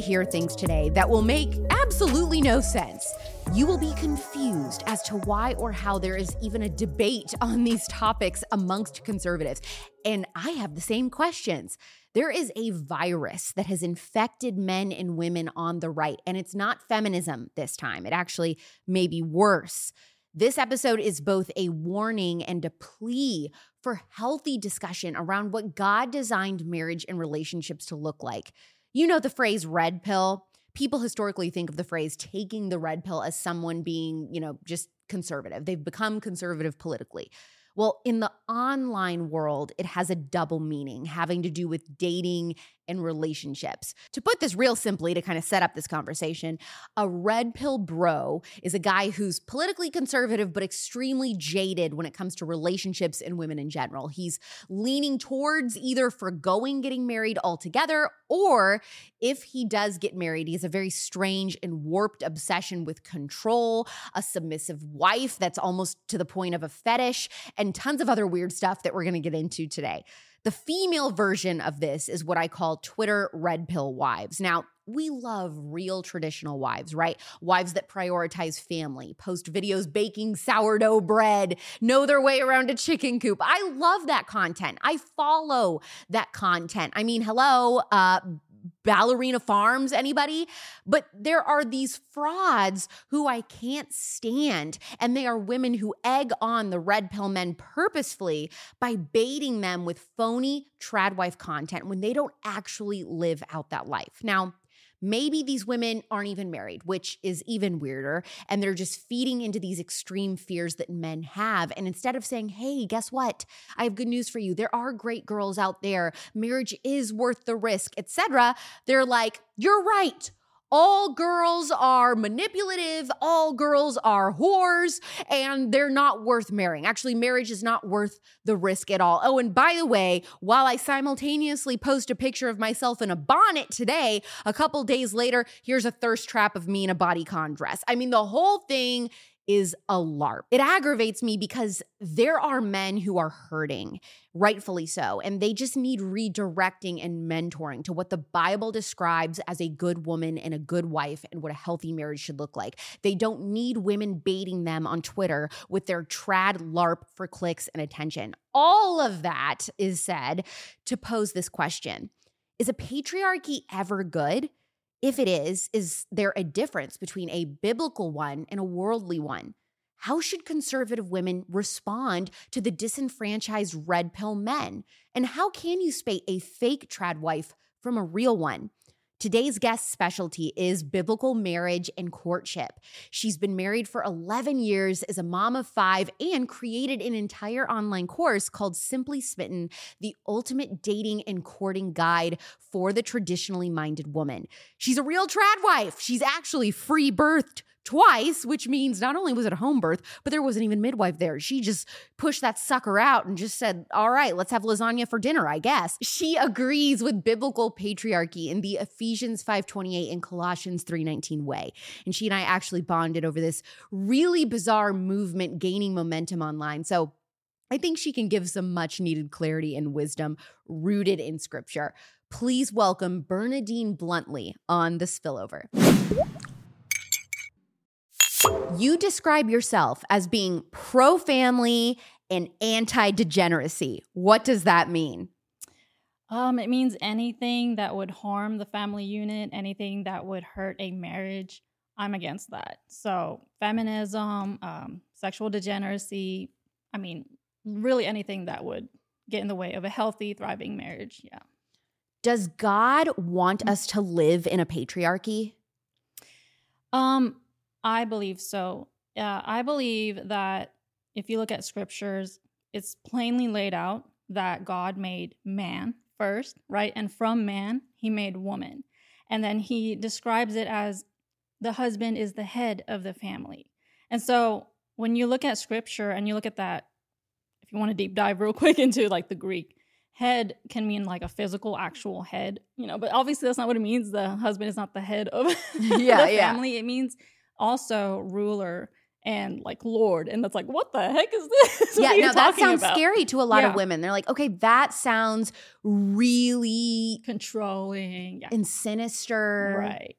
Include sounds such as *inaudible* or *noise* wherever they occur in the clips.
to hear things today that will make absolutely no sense. You will be confused as to why or how there is even a debate on these topics amongst conservatives. And I have the same questions. There is a virus that has infected men and women on the right, and it's not feminism this time. It actually may be worse. This episode is both a warning and a plea for healthy discussion around what God designed marriage and relationships to look like. You know the phrase red pill. People historically think of the phrase taking the red pill as someone being, you know, just conservative. They've become conservative politically. Well, in the online world, it has a double meaning having to do with dating and relationships. To put this real simply, to kind of set up this conversation, a red pill bro is a guy who's politically conservative but extremely jaded when it comes to relationships and women in general. He's leaning towards either foregoing getting married altogether, or if he does get married, he has a very strange and warped obsession with control, a submissive wife that's almost to the point of a fetish, and tons of other weird stuff that we're gonna get into today. The female version of this is what I call Twitter red pill wives. Now, we love real traditional wives, right? Wives that prioritize family, post videos baking sourdough bread, know their way around a chicken coop. I love that content. I follow that content. I mean, hello, uh, Ballerina Farms, anybody? But there are these frauds who I can't stand. And they are women who egg on the red pill men purposefully by baiting them with phony tradwife content when they don't actually live out that life. Now, Maybe these women aren't even married, which is even weirder. And they're just feeding into these extreme fears that men have. And instead of saying, hey, guess what? I have good news for you. There are great girls out there. Marriage is worth the risk, etc. They're like, you're right all girls are manipulative, all girls are whores, and they're not worth marrying. Actually, marriage is not worth the risk at all. Oh, and by the way, while I simultaneously post a picture of myself in a bonnet today, a couple days later, here's a thirst trap of me in a bodycon dress. I mean, the whole thing is a LARP. It aggravates me because there are men who are hurting, rightfully so, and they just need redirecting and mentoring to what the Bible describes as a good woman and a good wife and what a healthy marriage should look like. They don't need women baiting them on Twitter with their trad LARP for clicks and attention. All of that is said to pose this question Is a patriarchy ever good? If it is, is there a difference between a biblical one and a worldly one? How should conservative women respond to the disenfranchised red pill men? And how can you spay a fake trad wife from a real one? Today's guest specialty is biblical marriage and courtship. She's been married for 11 years, is a mom of five, and created an entire online course called Simply Smitten The Ultimate Dating and Courting Guide for the Traditionally Minded Woman. She's a real trad wife. She's actually free birthed twice, which means not only was it a home birth, but there wasn't even midwife there. She just pushed that sucker out and just said, All right, let's have lasagna for dinner, I guess. She agrees with biblical patriarchy in the Ephesians 5:28 and Colossians 3:19 way. And she and I actually bonded over this really bizarre movement gaining momentum online. So I think she can give some much needed clarity and wisdom rooted in scripture. Please welcome Bernadine Bluntly on the spillover. You describe yourself as being pro family and anti degeneracy. What does that mean? Um, it means anything that would harm the family unit, anything that would hurt a marriage. I'm against that. So, feminism, um, sexual degeneracy, I mean, really anything that would get in the way of a healthy, thriving marriage. Yeah. Does God want us to live in a patriarchy? Um, I believe so. Uh, I believe that if you look at scriptures, it's plainly laid out that God made man first, right? And from man, he made woman. And then he describes it as the husband is the head of the family. And so when you look at scripture and you look at that, if you want to deep dive real *laughs* quick into like the Greek, head can mean like a physical, actual head, you know, but obviously that's not what it means. The husband is not the head of *laughs* yeah, the family. Yeah. It means also ruler and like Lord. And that's like, what the heck is this? *laughs* yeah, no, that sounds about? scary to a lot Yeah. of women. They're like, okay, that sounds really Controlling. Yeah. and sinister. Right.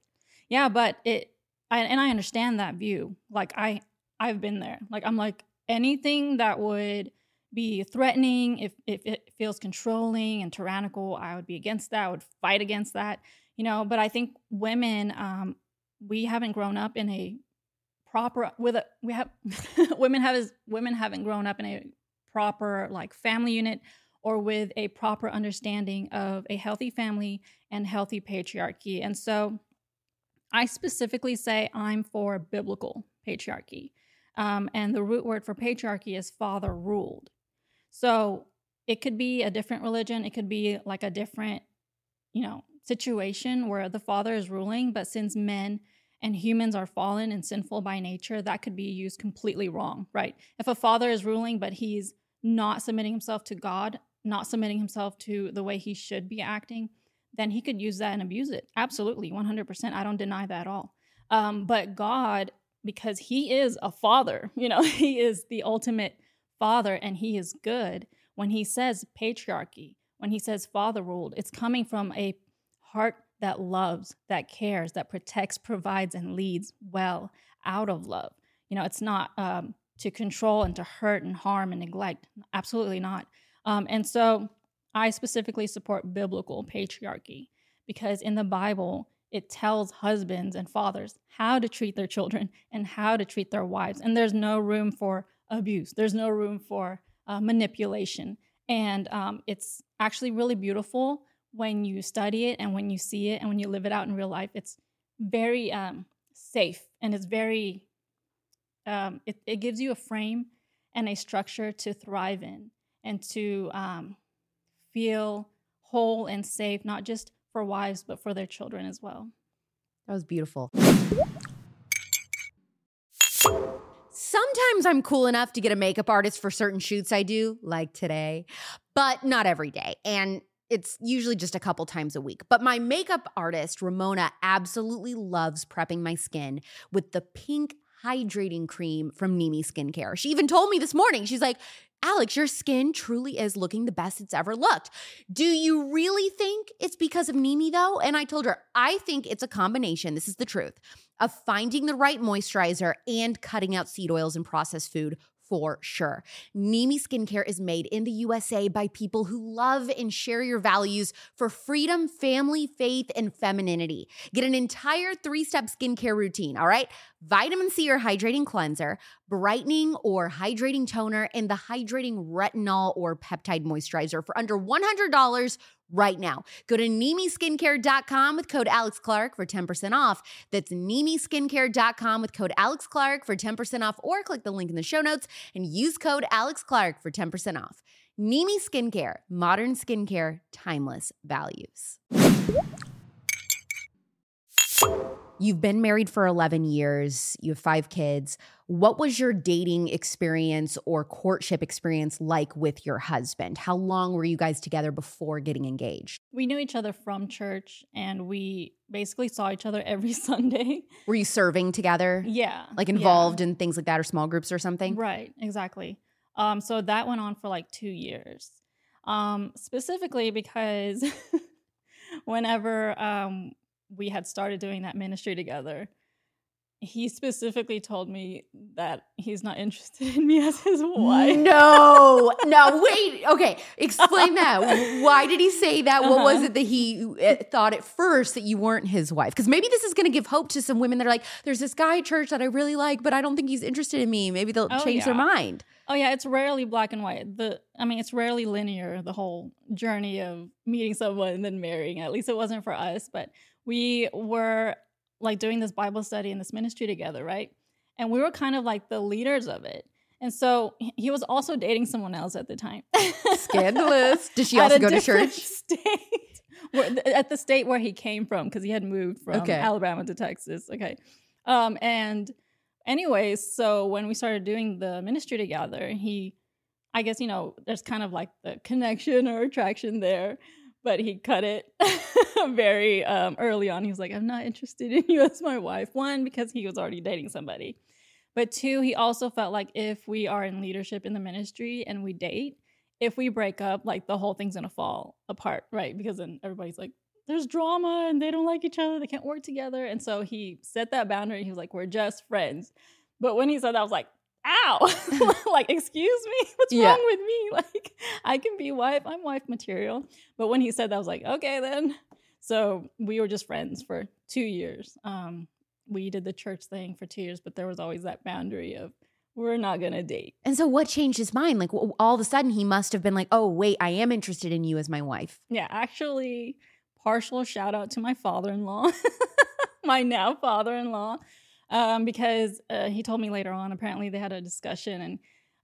Yeah, but it I, and I understand that view. Like I I've been there. Like I'm like anything that would be threatening if if it feels controlling and tyrannical, I would be against that. I would fight against that. You know, but I think women um we haven't grown up in a proper with a we have *laughs* women have is women haven't grown up in a proper like family unit or with a proper understanding of a healthy family and healthy patriarchy. And so I specifically say I'm for biblical patriarchy. Um, and the root word for patriarchy is father ruled. So it could be a different religion, it could be like a different, you know, situation where the father is ruling, but since men and humans are fallen and sinful by nature, that could be used completely wrong, right? If a father is ruling, but he's not submitting himself to God, not submitting himself to the way he should be acting, then he could use that and abuse it. Absolutely, 100%. I don't deny that at all. Um, but God, because he is a father, *laughs* you know, he is the ultimate father and he is good. When he says patriarchy, when he says father ruled, it's coming from a heart that loves, that cares, that protects, provides, and leads well out of love. You know, it's not um, to control and to hurt and harm and neglect. Absolutely not. Um, and so I specifically support biblical patriarchy because in the Bible, it tells husbands and fathers how to treat their children and how to treat their wives. And there's no room for abuse, there's no room for uh, manipulation. And um, it's actually really beautiful when you study it and when you see it and when you live it out in real life. It's very um, safe and it's very, um, it, it gives you a frame and a structure to thrive in and to um, feel whole and safe, not just for wives, but for their children as well. That was beautiful. Sometimes I'm cool enough to get a makeup artist for certain shoots I do, like today, but not every day. And it's usually just a couple times a week. But my makeup artist, Ramona, absolutely loves prepping my skin with the pink hydrating cream from Nimi Skincare. She even told me this morning, she's like, Alex, your skin truly is looking the best it's ever looked. Do you really think it's because of Nimi though? And I told her, I think it's a combination. This is the truth of finding the right moisturizer and cutting out seed oils and processed food for sure. Nimi Skincare is made in the USA by people who love and share your values for freedom, family, faith, and femininity. Get an entire three step skincare routine, all right? Vitamin C or hydrating cleanser, brightening or hydrating toner, and the hydrating retinol or peptide moisturizer for under $100 right now. Go to NimiSkincare.com with code Alex Clark for 10% off. That's NimiSkincare.com with code Alex Clark for 10% off, or click the link in the show notes and use code Alex Clark for 10% off. Nimi Skincare, modern skincare, timeless values. You've been married for 11 years, you have five kids. What was your dating experience or courtship experience like with your husband? How long were you guys together before getting engaged? We knew each other from church and we basically saw each other every *laughs* Sunday. Were you serving together? Yeah. Like yeah. involved in things like that or small groups or something? Right, exactly. Um, so that went on for like two years. Um, specifically because *laughs* whenever um, we had started doing that ministry together, he specifically told me that he's not *laughs* interested in me as his wife. No, no, wait. Okay, explain that. Why did he say that? What was Uh-huh. it that he uh, thought at first that you weren't his wife? Because maybe this is going to give hope to some women that are like, there's this guy at church that I really like, but I don't think he's interested in me. Maybe they'll Oh, change their mind. Oh yeah, it's rarely black and white. The I mean, it's rarely linear. The whole journey of meeting someone and then marrying. At least it wasn't for us. But we were like doing this Bible study and this ministry together, right? And we were kind of like the leaders of it. And so he- was also dating someone else at the time. *laughs* Scandalous. Did she also go to church? State, *laughs* Where- at the state where he came from, because he had moved from Okay. Alabama to Texas. Okay. Um, and anyways, so when we started doing the ministry together, he, I guess, you know, there's kind of like the connection or attraction there, but he cut it *laughs* very um, early on. He was like, I'm not interested in you as my wife. One, because he was already dating somebody. But two, he also felt like if we are in leadership in the ministry and we date, if we break up, like the whole thing's gonna fall apart, right? Because then everybody's like, there's drama and they don't like each other, they can't work together. And so he set that boundary. He was like, we're just friends. But when he said that, I was like, ow, *laughs* like, excuse me, *laughs* what's Yeah. wrong with me? *laughs* Like, I can be wife, I'm wife material. But when he said that, I was like, okay, then. So we were just friends for two years. Um, we did the church thing for two years, but there was always that boundary of we're not gonna date. And so, what changed his mind? Like, all of a sudden, he must have been like, oh, wait, I am interested in you as my wife. Yeah, actually, partial shout out to my father in law, my now father in law, um, because uh, he told me later on. Apparently, they had a discussion, and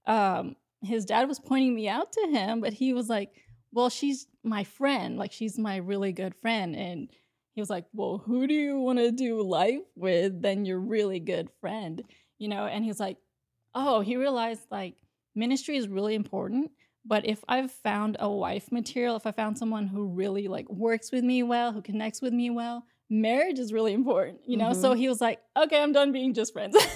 um, his dad was pointing me out to him, but he was like, "Well, she's my friend. Like, she's my really good friend." And he was like, "Well, who do you want to do life with? Then your really good friend, you know?" And he's like, "Oh, he realized like ministry is really important." But if I've found a wife material, if I found someone who really like works with me well, who connects with me well, marriage is really important, you know? So he was like, okay, I'm done being just friends. *laughs*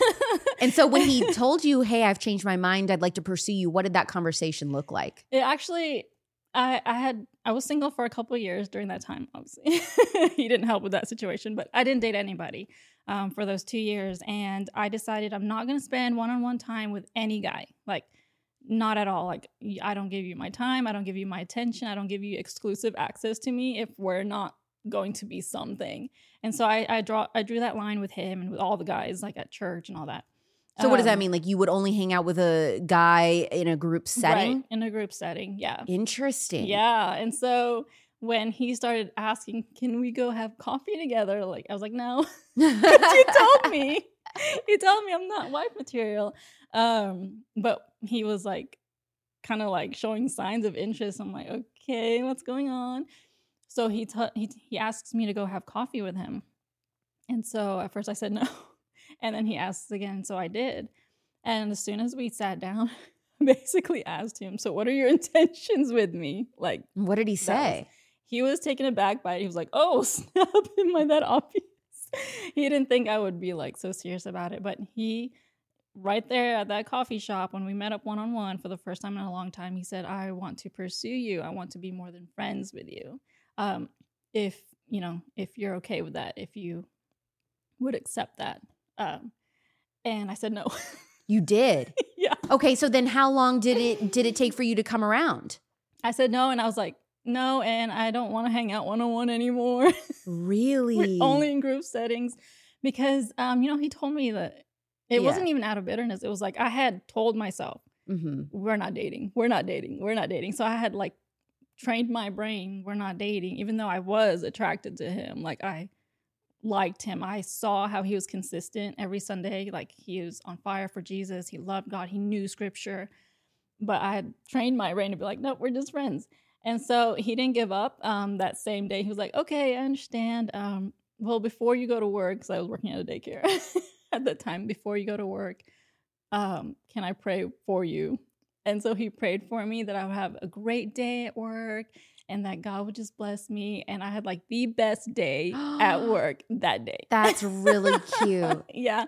And so, when he *laughs* told you, hey, I've changed my mind, I'd like to pursue you, what did that conversation look like? it actually, I, I had, I was single for a couple of years during that time, obviously. *laughs* he didn't help with that situation, but I didn't date anybody um, for those two years. And I decided I'm not going to spend one on one time with any guy. Like, not at all. Like, i don't give you my time. I don't give you my attention. I don't give you exclusive access to me if we're not going to be something. And so I, I draw, I drew that line with him and with all the guys, like at church and all that. So, what does that Um, mean? Like, you would only hang out with a guy in a group setting? Right, in a group setting. Yeah. Interesting. Yeah. And so when he started asking, can we go have coffee together? Like, I was like, no. *laughs* *laughs* you told me. You told me I'm not wife material. Um, but he was like, kind of like showing signs of interest. I'm like, okay, what's going on? So he, t- he he asks me to go have coffee with him, and so at first I said no, *laughs* and then he asks again, so I did. And as soon as we sat down, I *laughs* basically asked him, "So what are your *laughs* intentions with me?" Like What did he That was- say? he was taken aback by it. He was like, "Oh, snap! Am I that obvious?" he didn't think I would be like so serious about it, but he, right there at that coffee shop when we met up one on one for the first time in a long time, he said, "I want to pursue you. I want to be more than friends with you. Um, if you know, if you're okay with that, if you would accept that." Um, and I said no. *laughs* You did. yeah, Okay, so then how long did it did it take for you to come around? I said no, and I was like, "No," and I don't want to hang out one on one anymore. Really? *laughs* We're only in group settings because um you know he told me that it Yeah. wasn't even out of bitterness it was like i had told myself hmm we're not dating we're not dating we're not dating so i had like trained my brain we're not dating even though i was attracted to him like i liked him. I saw how he was consistent every sunday like he was on fire for jesus he loved god he knew scripture. But i had trained my brain to be like nope we're just friends. And so he didn't give up um, that same day. He was like okay i understand um, well before you go to work because i was working at a daycare *laughs* at the time before you go to work um, can i pray for you and so he prayed for me that i would have a great day at work and that god would just bless me. And i had like the best day at *gasps* work that day. That's really cute. *laughs* yeah.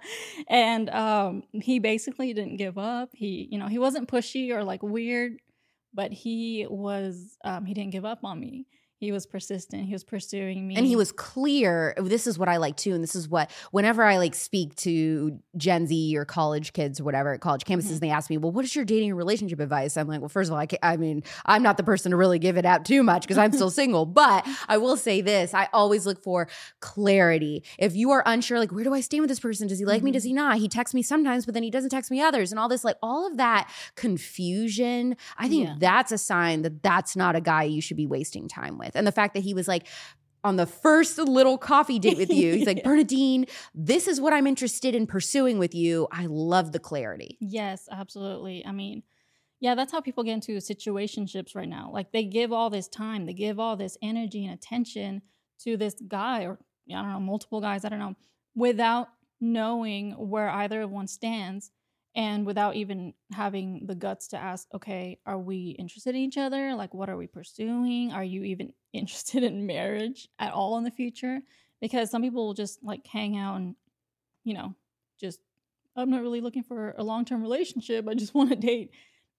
And um he basically didn't give up. He you know he wasn't pushy or like weird but he was um he didn't give up on me he was persistent he was pursuing me And he was clear. This is what I like too. And this is what, whenever I like speak to Gen Z or college kids or whatever at college campuses, Mhm. they ask me, well, what is your dating and relationship advice? I'm like, well, first of all, I, I mean, I'm not the person to really give it out too much because I'm still *laughs* single. But I will say this I always look for clarity. If you are unsure, like, where do I stand with this person? Does he like me? Mhm. Does he not? He texts me sometimes, but then he doesn't text me others. And all this, like, all of that confusion, I think Yeah. that's a sign that that's not a guy you should be wasting time with. And the fact that he was like, on the first little coffee date with you, he's like, *laughs* Bernadine, this is what I'm interested in pursuing with you. I love the clarity. Yes, absolutely. I mean, yeah, that's how people get into situationships right now. Like they give all this time, they give all this energy and attention to this guy or I don't know, multiple guys, I don't know, without knowing where either of one stands and without even having the guts to ask, okay, are we interested in each other? Like what are we pursuing? Are you even *laughs* interested in marriage at all in the future? Because some people will just like hang out and, you know, just I'm not really looking for a long term relationship. I just want to date.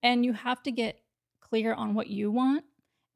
And you have to get clear on what you want.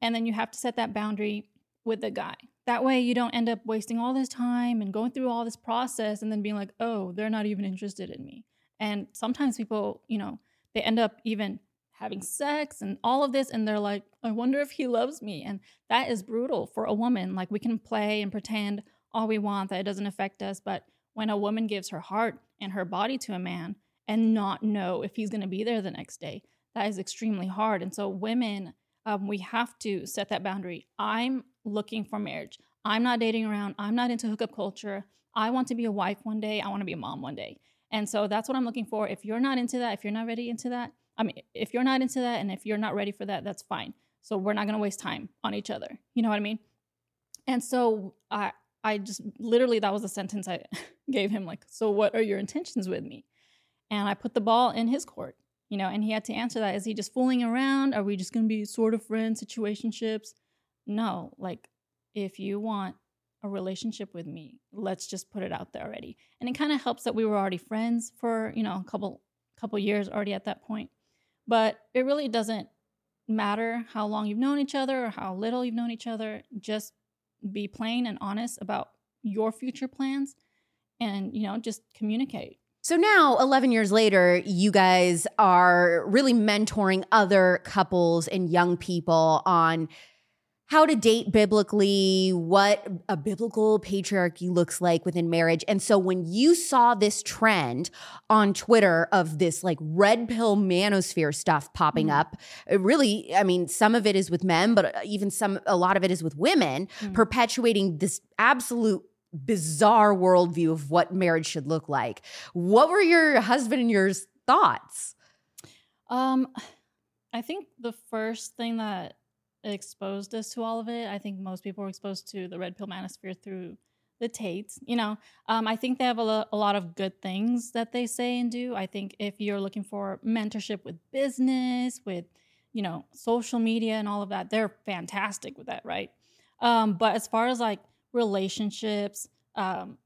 And then you have to set that boundary with the guy. That way you don't end up wasting all this time and going through all this process and then being like, oh, they're not even interested in me. And sometimes people, you know, they end up even having sex and all of this and they're like i wonder if he loves me. And that is brutal for a woman. Like we can play and pretend all we want that it doesn't affect us but when a woman gives her heart and her body to a man and not know if he's going to be there the next day that is extremely hard. And so women um, we have to set that boundary. I'm looking for marriage. I'm not dating around. I'm not into hookup culture. I want to be a wife one day. I want to be a mom one day and so that's what i'm looking for if you're not into that if you're not ready into that I mean, if you're not into that and if you're not ready for that, that's fine. So we're not going to waste time on each other. You know what I mean? And so I I just literally that was a sentence I *laughs* gave him like, "So what are your intentions with me?" And I put the ball in his court, you know, and he had to answer that. Is he just fooling around? Are we just going to be sort of friends, situationships? No, like if you want a relationship with me, let's just put it out there already. And it kind of helps that we were already friends for, you know, a couple couple years already at that point. But it really doesn't matter how long you've known each other or how little you've known each other. Just be plain and honest about your future plans and, you know, just communicate. So now, 11 years later, you guys are really mentoring other couples and young people on how to date biblically, what a biblical patriarchy looks like within marriage. And so when you saw this trend on Twitter of this like red pill manosphere stuff popping mm. up, really, I mean, some of it is with men, but even some, a lot of it is with women, mm. perpetuating this absolute bizarre worldview of what marriage should look like. What were your husband and yours thoughts? Um, I think the first thing that exposed us to all of it. I think most people were exposed to the red pill manosphere through the Tates. You know, um, I think they have a, lo- a lot of good things that they say and do. I think if you're looking for mentorship with business, with you know social media and all of that, they're fantastic with that, right? Um, but as far as like relationships, um,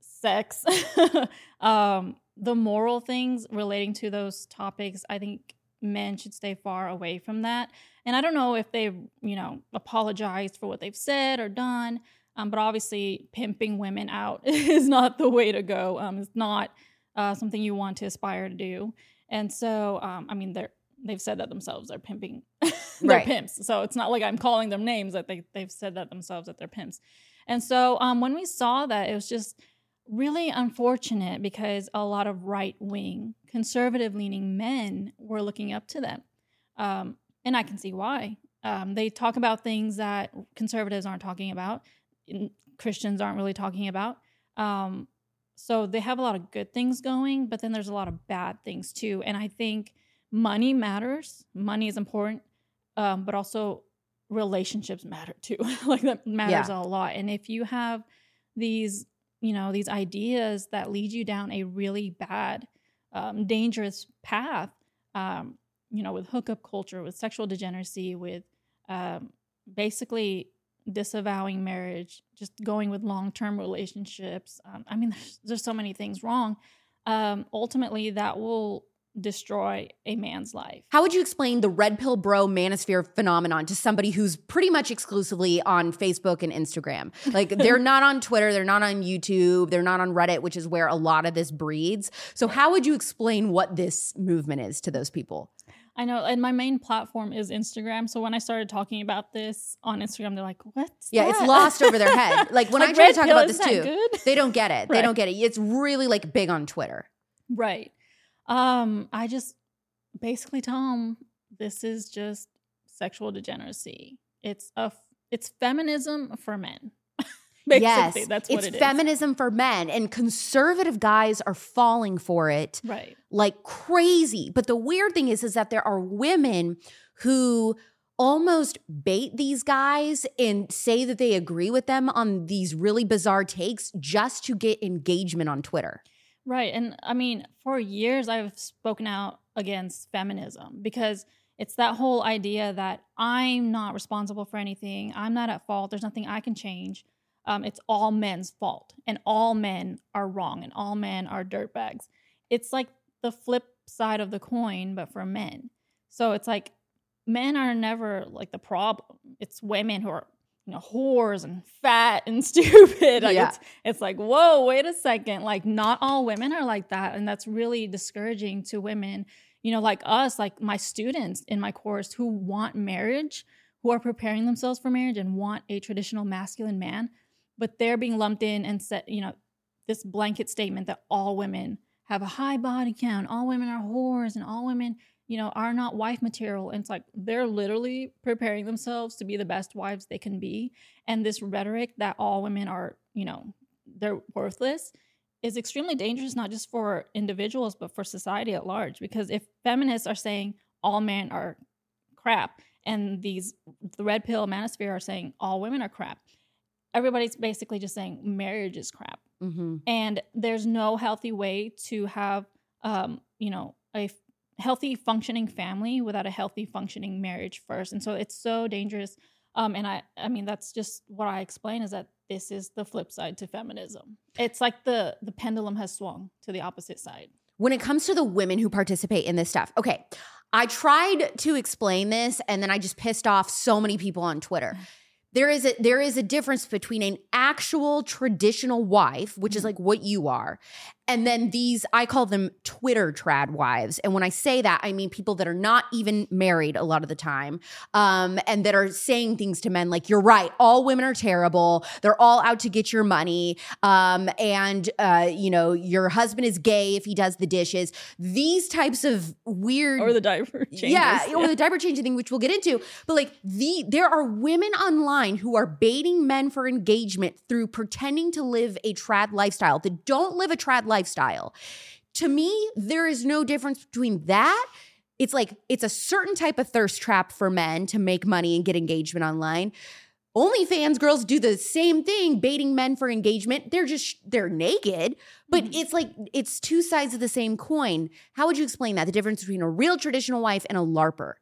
sex, *laughs* um, the moral things relating to those topics, I think men should stay far away from that. And I don't know if they've, you know, apologized for what they've said or done. Um, but obviously, pimping women out *laughs* is not the way to go. Um, it's not uh, something you want to aspire to do. And so, um, I mean, they're they've said that themselves. They're pimping. *laughs* they're right. pimps. So it's not like I'm calling them names. That they they've said that themselves that they're pimps. And so, um, when we saw that, it was just really unfortunate because a lot of right wing, conservative leaning men were looking up to them. Um, and I can see why. Um, they talk about things that conservatives aren't talking about, Christians aren't really talking about. Um, so they have a lot of good things going, but then there's a lot of bad things too. And I think money matters, money is important, um, but also relationships matter *laughs* too. like that matters yeah. a lot. And if you have these you know these ideas that lead you down a really bad um, dangerous path um, you know with hookup culture with sexual degeneracy with um, basically disavowing marriage just going with long-term relationships. Um, i mean *laughs* there's, there's, so many things wrong. Um, ultimately that will destroy a man's life. How would you explain the red pill bro manosphere phenomenon to somebody who's pretty much exclusively on Facebook and Instagram? *laughs* Like they're not on Twitter, they're not on YouTube, they're not on Reddit, which is where a lot of this breeds. So how would you explain what this movement is to those people? I know, and my main platform is Instagram. So when I started talking about this on Instagram, they're like, "What?" Yeah, that? it's lost over their head. *laughs* Like when like I try to talk about this too, good? they don't get it. Right. They don't get it. It's really like big on Twitter. Right. Um, I just basically tell them this is just sexual degeneracy. It's a it's feminism for men. *laughs* yes, that's what it's it feminism for men, and conservative guys are falling for it, right? Like crazy. But the weird thing is, is that there are women who almost bait these guys and say that they agree with them on these really bizarre takes just to get engagement on Twitter. Right. And I mean, for years, I've spoken out against feminism because it's that whole idea that I'm not responsible for anything. I'm not at fault. There's nothing I can change. Um, it's all men's fault, and all men are wrong, and all men are dirtbags. it's like the flip side of the coin, but for men. So it's like men are never like the problem. It's women who are you know whores and fat and *laughs* stupid. Like Yeah. it's it's like whoa, wait a second. Like not all women are like that, and that's really discouraging to women. You know, like us, like my students in my course who want marriage, who are preparing themselves for marriage and want a traditional masculine man, but they're being lumped in and set. You know, this blanket statement that all women have a high body count, all women are whores, and all women, you know, are not wife material. And it's like they're literally preparing themselves to be the best wives they can be. And this rhetoric that all women are, you know, they're worthless is extremely dangerous, not just for individuals, but for society at large. Because if feminists are saying all men are crap, and these, the red pill manosphere are saying all women are crap, everybody's basically just saying marriage is crap Mm-hmm. and there's no healthy way to have um, you know a healthy functioning family without a healthy functioning marriage first. And so it's so dangerous. Um, and i i mean that's just what i explain is that this is the flip side to feminism. It's like the the pendulum has swung to the opposite side. When it comes to the women who participate in this stuff, okay, I tried to explain this and then I just pissed off so many people on Twitter. *laughs* There is a there is a difference between an actual traditional wife, which is like what you are, and then these I call them Twitter trad wives. And when I say that, I mean people that are not even married a lot of the time, um, and that are saying things to men like, "You're right, all women are terrible. They're all out to get your money, um, and uh, you know your husband is gay if he does the dishes." These types of weird or the diaper changes. yeah, or the diaper changing thing, which we'll get into. But like the there are women online who are baiting men for engagement through pretending to live a trad lifestyle that don't live a trad lifestyle. To me, there is no difference between that. It's like it's a certain type of thirst trap for men to make money and get engagement online. OnlyFans girls do the same thing, baiting men for engagement. They're just they're naked, but Mhm. it's like it's two sides of the same coin. How would you explain that? The difference between a real traditional wife and a LARPer?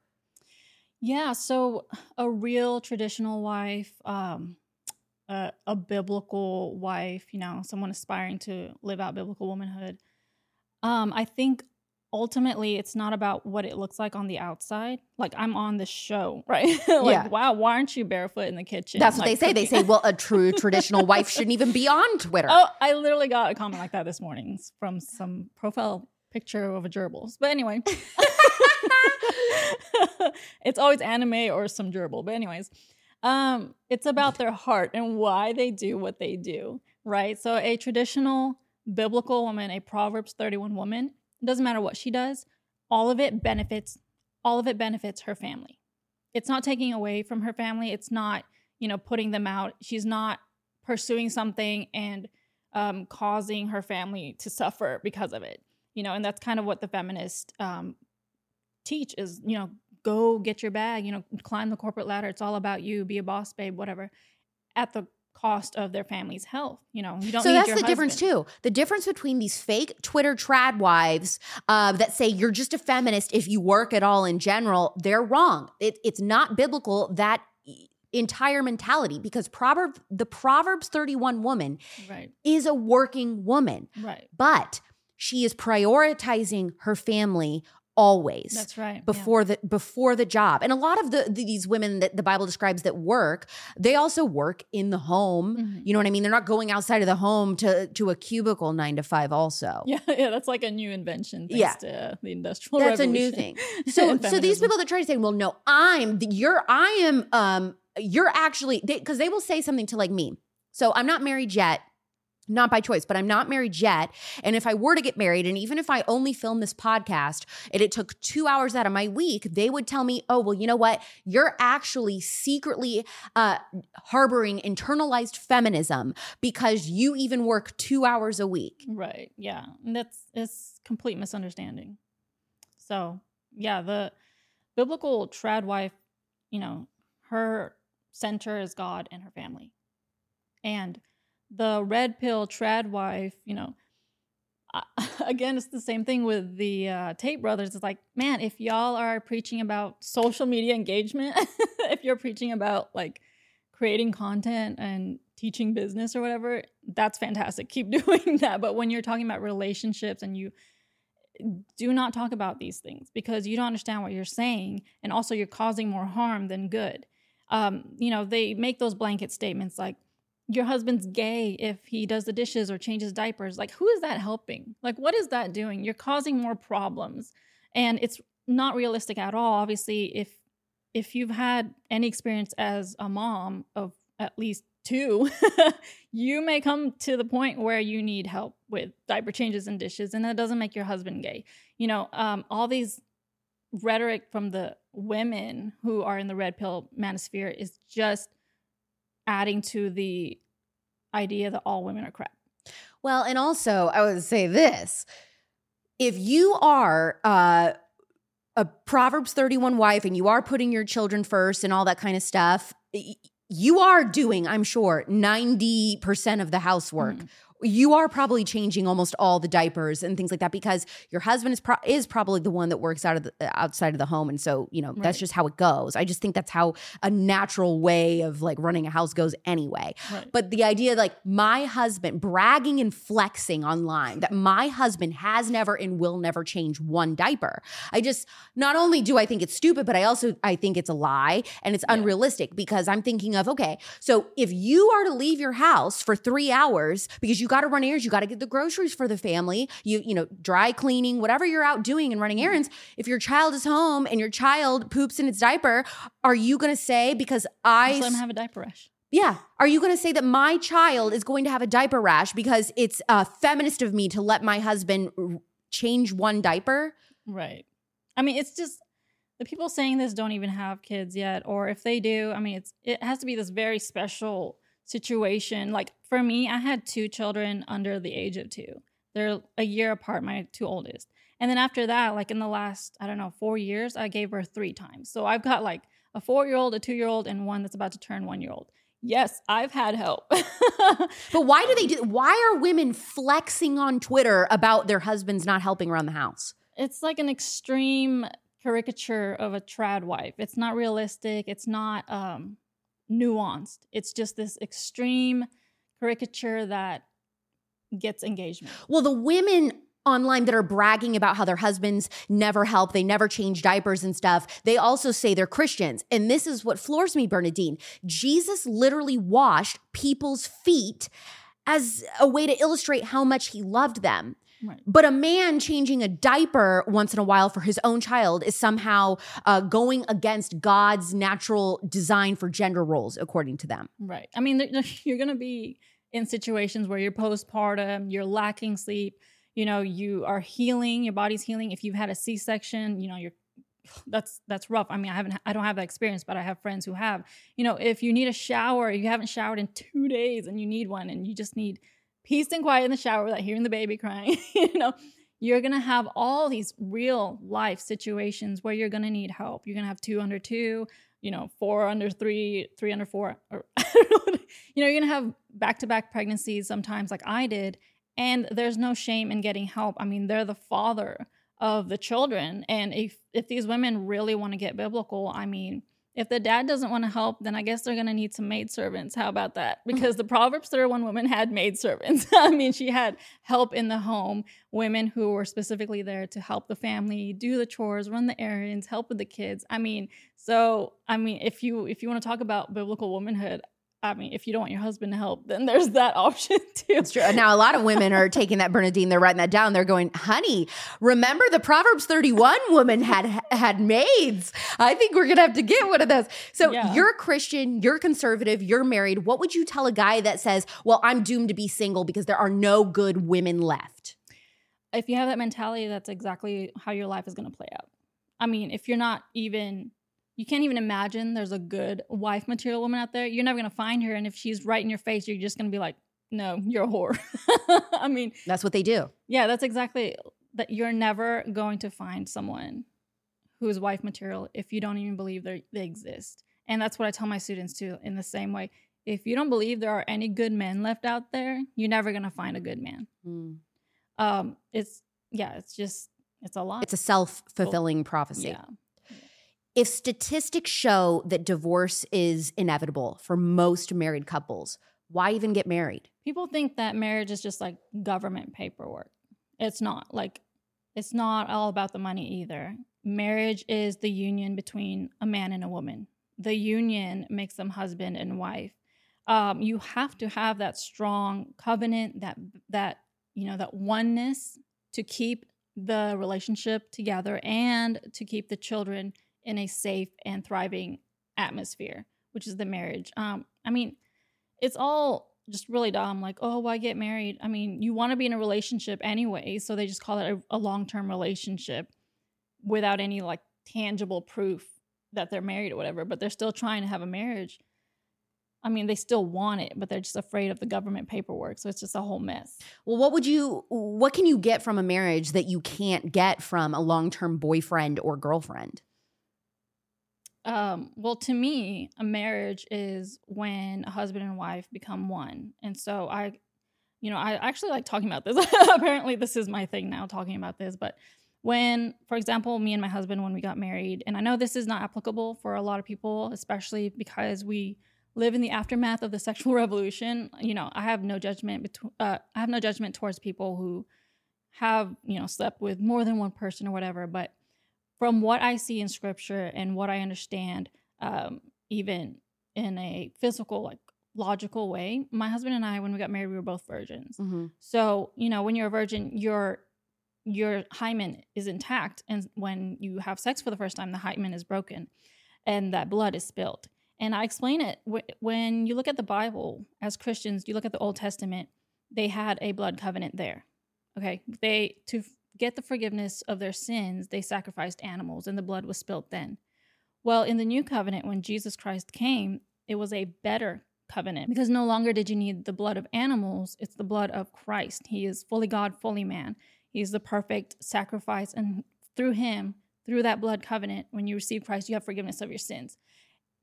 Yeah, so a real traditional wife, um, a, a biblical wife, you know, someone aspiring to live out biblical womanhood. Um, I think ultimately it's not about what it looks like on the outside. Like I'm on the show, *laughs* right? *laughs* like, Yeah. wow, why aren't you barefoot in the kitchen? That's what like, they say. They say, well, a *laughs* true traditional wife shouldn't even be on Twitter. Oh, I literally got a comment like that this morning from some profile picture of a gerbils. But anyway, it's always anime or some gerbil. But anyways, um, it's about their heart and why they do what they do, right? So a traditional biblical woman, a Proverbs 31 woman, it doesn't matter what she does, all of it benefits, all of it benefits her family. It's not taking away from her family. It's not, you know, putting them out. She's not pursuing something and um, causing her family to suffer because of it. You know, and that's kind of what the feminists um, teach is, you know, go get your bag, you know, climb the corporate ladder. It's all about you, be a boss babe, whatever, at the cost of their family's health. You know, you don't so need that's your the difference husband. too. The difference between these fake Twitter trad wives uh, that say you're just a feminist if you work at all in general, they're wrong. It, it's not biblical that entire mentality because proverb the Proverbs 31 woman Right, is a working woman, right. but she is prioritizing her family always That's right. yeah. before the before the job and a lot of the, these women that the bible describes that work they also work in the home Mhm. you know what i mean they're not going outside of the home to to a cubicle nine to five also *laughs* Yeah, yeah, that's like a new invention thanks Yeah. to the industrial that's a new thing *laughs* so so these people that try to say well no i'm the, you're i am um you're actually because they will say something to like me so i'm not married yet not by choice, but I'm not married yet. And if I were to get married, and even if I only filmed this podcast and it took two hours out of my week, they would tell me, oh, well, you know what? You're actually secretly uh, harboring internalized feminism because you even work two hours a week. Right. Yeah. And that's it's complete misunderstanding. So yeah, the biblical trad wife, you know, her center is God and her family. And the red pill trad wife, you know, *laughs* again, it's the same thing with the uh, Tate brothers. It's like, man, if y'all are preaching about social media engagement, *laughs* if you're preaching about like creating content and teaching business or whatever, that's fantastic. Keep *laughs* doing that. But when you're talking about relationships and you do not talk about these things because you don't understand what you're saying and also you're causing more harm than good um, you know they make those blanket statements like your husband's gay if he does the dishes or changes diapers like who is that helping? Like what is that doing? You're causing more problems. And it's not realistic at all obviously if if you've had any experience as a mom of at least two, *laughs* you may come to the point where you need help with diaper changes and dishes, and that doesn't make your husband gay. You know, um, all these rhetoric from the women who are in the red pill manosphere is just adding to the idea that all women are crap. Well, and also I would say this: if you are uh, a Proverbs 31 wife and you are putting your children first and all that kind of stuff, you are doing, I'm sure, 90% of the housework. Mm you are probably changing almost all the diapers and things like that because your husband is pro- is probably the one that works out of the uh, outside of the home and so you know right. that's just how it goes i just think that's how a natural way of like running a house goes anyway right. but the idea like my husband bragging and flexing online that my husband has never and will never change one diaper i just not only do i think it's stupid but i also i think it's a lie and it's yeah. unrealistic because i'm thinking of okay so if you are to leave your house for 3 hours because you got to run errands. You got to get the groceries for the family. You, you know, dry cleaning, whatever you're out doing and running errands. If your child is home and your child poops in its diaper, are you going to say, because I. Let him have a diaper rash. Yeah. Are you going to say that my child is going to have a diaper rash because it's uh, feminist of me to let my husband change one diaper? Right. I mean, it's just the people saying this don't even have kids yet, or if they do, I mean, it's it has to be this very special situation. Like for me, I had two children under the age of two. They're a year apart, my two oldest. And then after that, like in the last, I don't know, four years, I gave birth three times. So I've got like a four year old, a two year old, and one that's about to turn one year old. Yes, I've had help. *laughs* but why do they do why are women flexing on Twitter about their husbands not helping around the house? It's like an extreme caricature of a trad wife. It's not realistic. It's not um nuanced. It's just this extreme caricature that gets engagement. Well, the women online that are bragging about how their husbands never help, they never change diapers and stuff, they also say they're Christians. And this is what floors me, Bernadine. Jesus literally washed people's feet as a way to illustrate how much he loved them. Right. But a man changing a diaper once in a while for his own child is somehow uh, going against God's natural design for gender roles, according to them. Right. I mean, *laughs* you're going to be in situations where you're postpartum, you're lacking sleep, you know, you are healing, your body's healing. If you've had a C section, you know, you're *sighs* that's that's rough. I mean, I haven't I don't have that experience, but I have friends who have. You know, if you need a shower, you haven't showered in 2 days and you need one and you just need peace and quiet in the shower without hearing the baby crying, *laughs* you know, you're going to have all these real life situations where you're going to need help. You're going to have two under two, you know, four under three, three under four, *laughs* or you know, you're going to have back to back pregnancies sometimes, like I did. And there's no shame in getting help. I mean, they're the father of the children. And if, if these women really want to get biblical, I mean, if the dad doesn't want to help, then I guess they're going to need some maid servants. How about that? Mm-hmm. Because the Proverbs 31 woman had maid servants. *laughs* I mean, she had help in the home, women who were specifically there to help the family, do the chores, run the errands, help with the kids. I mean, so I mean, if you if you want to talk about biblical womanhood, I mean, if you don't want your husband to help, then there's that *laughs* option too. It's true. Now, a lot of women are taking that Bernadine, they're writing that down. They're going, honey, remember the Proverbs 31 woman had had maids. I think we're gonna have to get one of those. So yeah. you're Christian, you're conservative, you're married. What would you tell a guy that says, Well, I'm doomed to be single because there are no good women left? If you have that mentality, that's exactly how your life is gonna play out. I mean, if you're not even you can't even imagine there's a good wife material woman out there. You're never gonna find her, and if she's right in your face, you're just gonna be like, "No, you're a whore." *laughs* I mean, that's what they do. Yeah, that's exactly that. You're never going to find someone who is wife material if you don't even believe they they exist. And that's what I tell my students too. In the same way, if you don't believe there are any good men left out there, you're never gonna find a good man. Mm. Um, it's yeah, it's just it's a lot. It's a self fulfilling prophecy. Yeah if statistics show that divorce is inevitable for most married couples, why even get married? People think that marriage is just like government paperwork. It's not. Like it's not all about the money either. Marriage is the union between a man and a woman. The union makes them husband and wife. Um, you have to have that strong covenant, that that you know, that oneness to keep the relationship together and to keep the children in a safe and thriving atmosphere, which is the marriage. Um, I mean, it's all just really dumb. Like, oh, why get married? I mean, you want to be in a relationship anyway, so they just call it a, a long term relationship without any like tangible proof that they're married or whatever. But they're still trying to have a marriage. I mean, they still want it, but they're just afraid of the government paperwork. So it's just a whole mess. Well, what would you, what can you get from a marriage that you can't get from a long term boyfriend or girlfriend? Um, well, to me, a marriage is when a husband and wife become one. And so I, you know, I actually like talking about this. *laughs* Apparently, this is my thing now, talking about this. But when, for example, me and my husband, when we got married, and I know this is not applicable for a lot of people, especially because we, live in the aftermath of the *laughs* sexual revolution, you know, I have no judgment between uh, I have no judgment towards people who have, you know, slept with more than one person or whatever, but from what I see in scripture and what I understand, um, even in a physical, like logical way, my husband and I, when we got married, we were both virgins. Mm-hmm. So, you know, when you're a virgin, your your hymen is intact, and when you have sex for the first time, the hymen is broken, and that blood is spilled. And I explain it when you look at the Bible as Christians, you look at the Old Testament, they had a blood covenant there. Okay. They, to get the forgiveness of their sins, they sacrificed animals and the blood was spilt then. Well, in the new covenant, when Jesus Christ came, it was a better covenant because no longer did you need the blood of animals, it's the blood of Christ. He is fully God, fully man. He's the perfect sacrifice. And through him, through that blood covenant, when you receive Christ, you have forgiveness of your sins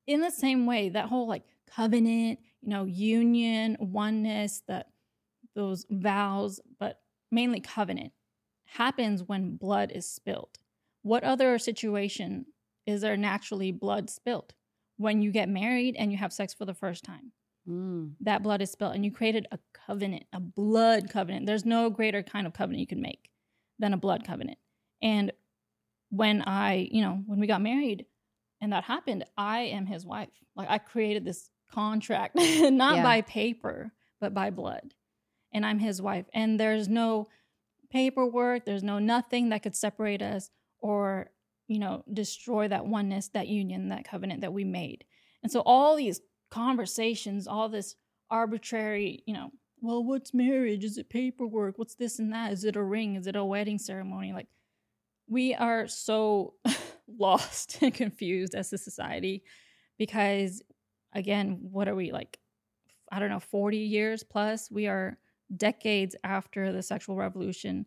in the same way, that whole like covenant, you know, union, oneness, that those vows, but mainly covenant happens when blood is spilled. What other situation is there naturally blood spilled? When you get married and you have sex for the first time. Mm. That blood is spilled and you created a covenant, a blood covenant. There's no greater kind of covenant you can make than a blood covenant. And when I, you know, when we got married, and that happened, I am his wife. Like I created this contract, *laughs* not yeah. by paper, but by blood. And I'm his wife. And there's no paperwork, there's no nothing that could separate us or, you know, destroy that oneness, that union, that covenant that we made. And so all these conversations, all this arbitrary, you know, well, what's marriage? Is it paperwork? What's this and that? Is it a ring? Is it a wedding ceremony? Like, we are so *laughs* lost *laughs* and confused as a society because again what are we like i don't know 40 years plus we are decades after the sexual revolution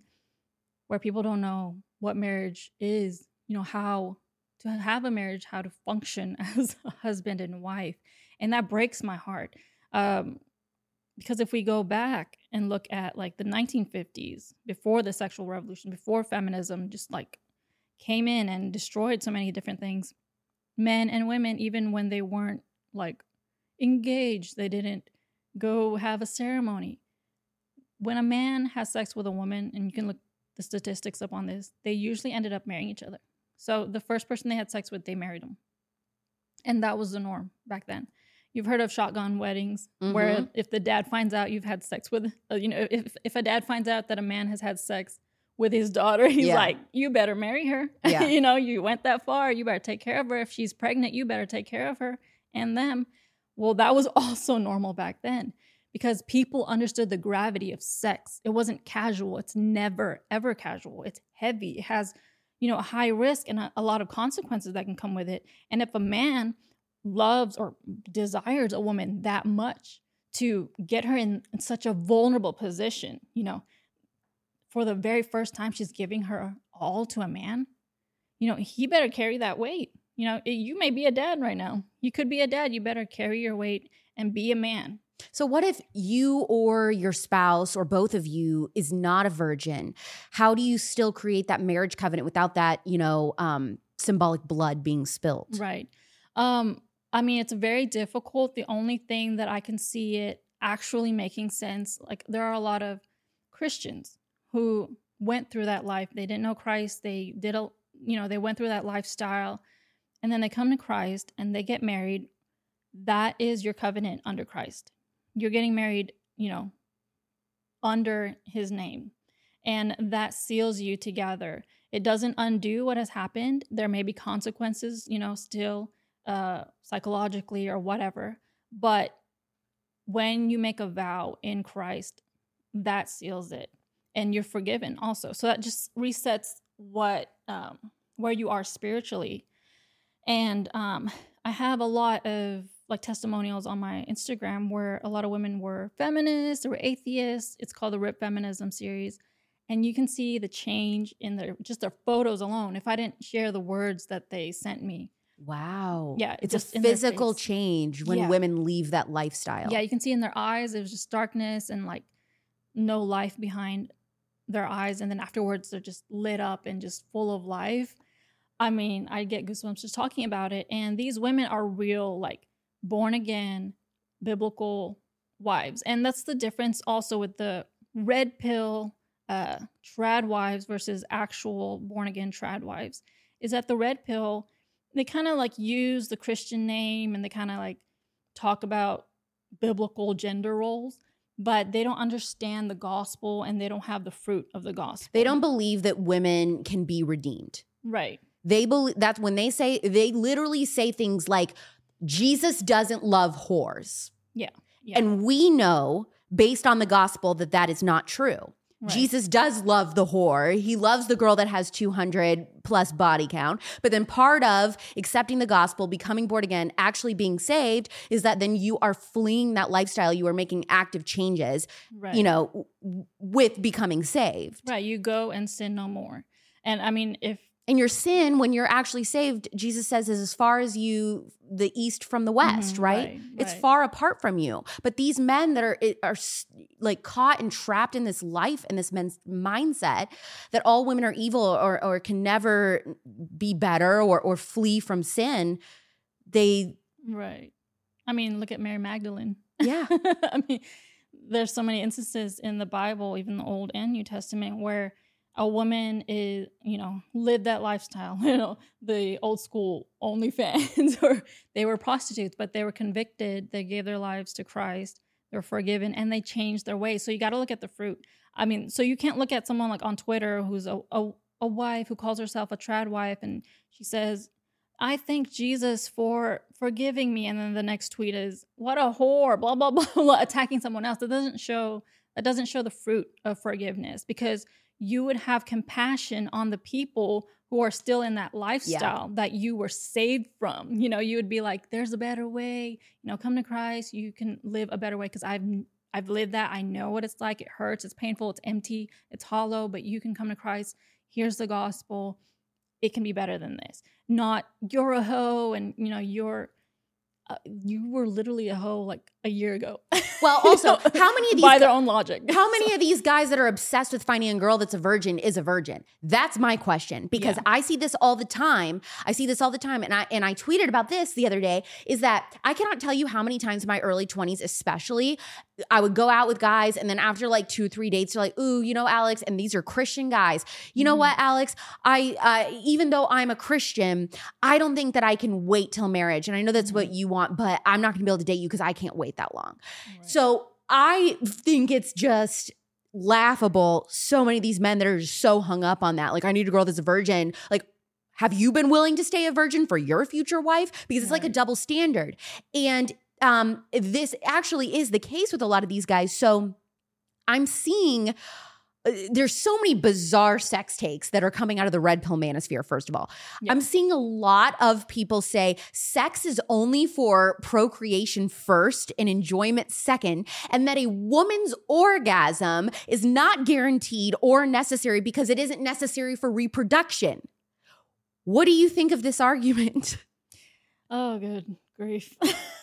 where people don't know what marriage is you know how to have a marriage how to function *laughs* as a husband and wife and that breaks my heart um, because if we go back and look at like the 1950s before the sexual revolution before feminism just like came in and destroyed so many different things. Men and women, even when they weren't like engaged, they didn't go have a ceremony. When a man has sex with a woman, and you can look the statistics up on this, they usually ended up marrying each other. So the first person they had sex with, they married them. And that was the norm back then. You've heard of shotgun weddings, mm-hmm. where if the dad finds out you've had sex with, uh, you know, if, if a dad finds out that a man has had sex with his daughter. *laughs* He's yeah. like, you better marry her. *laughs* Yeah. you know, you went that far. You better take care of her. If she's pregnant, you better take care of her and them. Well, that was *laughs* also normal back then because people understood the gravity of sex. It wasn't casual. It's never, ever casual. It's heavy. It has, you know, a high risk and a, a lot of consequences that can come with it. And if a man loves or desires a woman that much to get her in, in such a vulnerable position, you know, for the very first time she's giving her all to a man, you know, he better carry that weight. You know, you may be a dad right now. You could be a dad. You better carry your weight and be a man. So, what if you or your spouse or both of you is not a virgin? How do you still create that marriage covenant without that, you know, um, symbolic blood being spilled? Right. Um, I mean, it's very difficult. The only thing that I can see it actually making sense, like there are a lot of Christians who went through that life. They didn't know Christ. They did a, you know, they went through that lifestyle and then they come to Christ and they get married. That is your covenant under Christ. You're getting married, you know, under his name. And that seals you together. It doesn't undo what has happened. There may be consequences, you know, still uh, psychologically or whatever. But when you make a vow in Christ, that seals it and you're forgiven also. So that just resets what um, where you are spiritually. And um, I have a lot of like testimonials on my Instagram where a lot of women were feminists, they were atheists. It's called the Rip Feminism series. And you can see the change in their just their photos alone. If I didn't share the words that they sent me. Wow. Yeah. It's a physical change when Yeah. women leave that lifestyle. Yeah, you can see in their eyes it was just darkness and like no life behind their eyes. And then afterwards they're just lit up and just full of life. I mean, I get goosebumps just talking about it. And these women are real, like born again, biblical wives. And that's the difference also with the red pill uh trad wives versus actual born again trad wives is that the red pill they kind of like use the christian name and they kind of like talk about biblical gender roles but they don't understand the gospel and they don't have the fruit of the gospel They don't believe that women can be redeemed. right They believe that's when they say they literally say things like Jesus doesn't love whores. yeah yeah And we know based on the gospel that that is not true. right. Jesus does love the whore. He loves the girl that has 200 plus body count. But then part of accepting the gospel, becoming born again, actually being saved is that then you are fleeing that lifestyle. You are making active changes, right you know, w- with becoming saved. right you go and sin no more and i mean if And your sin, when you're actually saved, Jesus says, is as far as you, the east from the west, Mhm, right? right, It's right. far apart from you. But these men that are are like caught and trapped in this life and this men's mindset that all women are evil or or can never be better or or flee from sin, they right i mean look at mary magdalene yeah *laughs* I mean, there's so many instances in the Bible, even the Old and New Testament, where a woman is, you know, lived that lifestyle, *laughs* you know, the old school OnlyFans, *laughs* or they were prostitutes, but they were convicted. They gave their lives to Christ. They were forgiven and they changed their ways. So you got to look at the fruit. I mean, so you can't look at someone like on Twitter who's a, a, a wife who calls herself a trad wife and she says, I thank Jesus for forgiving me. And then the next tweet is, what a whore, blah, blah, *laughs* blah, blah, attacking someone else. That doesn't show that doesn't show the fruit of forgiveness because you would have compassion on the people who are still in that lifestyle that you were saved from. You know, you would be like, there's a better way, you know, come to Christ, you can live a better way because I've I've lived that. I know what it's like. It hurts, it's painful, it's empty, it's hollow, but you can come to Christ. Here's the gospel. It can be better than this. Not you're a hoe and you know you're uh, you were literally a hoe like a year ago. Well, *laughs* also, how many of these by their own logic? How many of these guys that are obsessed with finding a girl that's a virgin is a virgin? That's my question because Yeah. I see this all the time. I see this all the time and I and I tweeted about this the other day is that I cannot tell you how many times in my early 20s especially I would go out with guys and then after like 2 3 dates they're like, "Ooh, you know Alex, and these are Christian guys. You know Mhm. what, Alex? I uh, even though I'm a Christian, I don't think that I can wait till marriage. And I know that's what you want, but I'm not going to be able to date you because I can't wait that long." Right. So I think it's just laughable. So many of these men that are just so hung up on that. Like, I need a girl that's a virgin. Like, have you been willing to stay a virgin for your future wife? Because it's like a double standard. And um, this actually is the case with a lot of these guys. So I'm seeing. Uh, There's so many bizarre sex takes that are coming out of the red pill manosphere, first of all. Yeah. I'm seeing a lot of people say sex is only for procreation first and enjoyment second, and that a woman's orgasm is not guaranteed or necessary because it isn't necessary for reproduction. What do you think of this argument? *laughs* Oh, good grief. *laughs*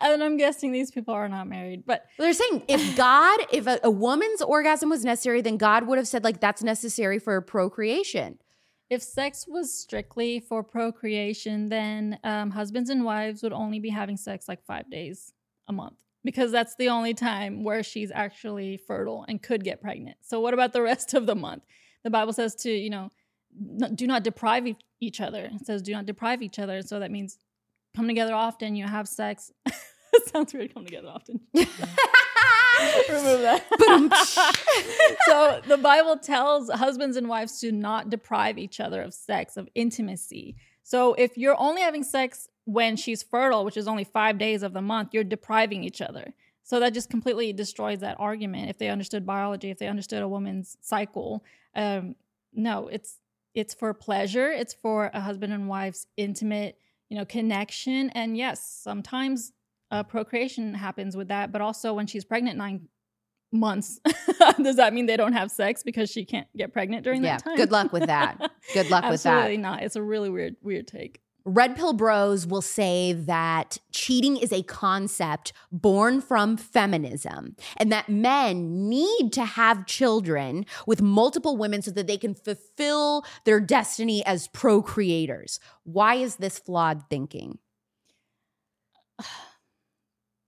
and I'm guessing these people are not married, but They're saying if *laughs* God, if a, a woman's orgasm was necessary, then God would have said, like, that's necessary for procreation. if sex was strictly for procreation, then um, husbands and wives would only be having sex like five days a month. because that's the only time where she's actually fertile and could get pregnant. So what about the rest of the month? The Bible says to, you know, do not deprive each other. It says do not deprive each other. So that means come together often, you have sex. *laughs* sounds weird come together often. *laughs* Remove that. *laughs* so the Bible tells husbands and wives to not deprive each other of sex, of intimacy. So if you're only having sex when she's fertile, which is only five days of the month, you're depriving each other. So that just completely destroys that argument. If they understood biology, if they understood a woman's cycle, um, no, it's it's for pleasure. It's for a husband and wife's intimate, you know, connection. And yes, sometimes uh, procreation happens with that, but also when she's pregnant nine months, *laughs* does that mean they don't have sex because she can't get pregnant during yeah, that time? Good luck with that. *laughs* Good luck with that. Absolutely not. It's a really weird, weird take. Red Pill Bros will say that cheating is a concept born from feminism and that men need to have children with multiple women so that they can fulfill their destiny as procreators. Why is this flawed thinking? *sighs*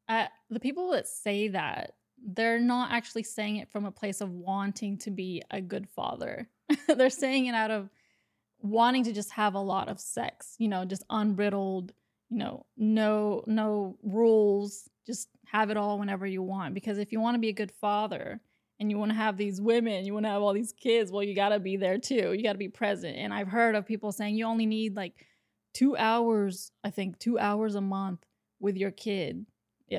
Uh, the people that say that, they're not actually saying it from a place of wanting to be a good father. *laughs* they're saying it out of wanting to just have a lot of sex, you know, just unbridled, you know, no no rules, just have it all whenever you want because if you want to be a good father and you want to have these women, you want to have all these kids, well you got to be there too. You got to be present. And I've heard of people saying you only need like 2 hours, I think 2 hours a month with your kid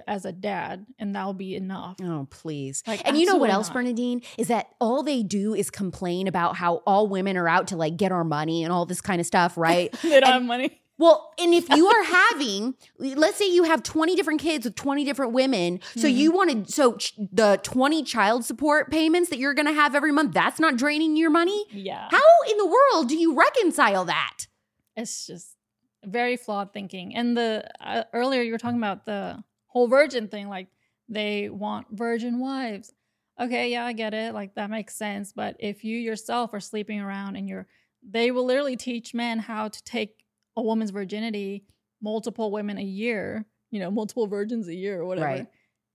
as a dad and that'll be enough. Oh, please. Like, and you know what else, not. Bernadine? Is that all they do is complain about how all women are out to like get our money and all this kind of stuff, *laughs* right? they don't And- have money. Well, and if you are *laughs* having, let's say you have 20 different kids with 20 different women, so Mhm. you wanted, so ch- the 20 child support payments that you're going to have every month, that's not draining your money? Yeah. How in the world do you reconcile that? it's just very flawed thinking. And the uh, earlier you were talking about the whole virgin thing, like they want virgin wives. Okay, yeah, I get it. Like that makes sense. But if you yourself are sleeping around and you're, they will literally teach men how to take a woman's virginity, multiple women a year, you know, multiple virgins a year or whatever. Right.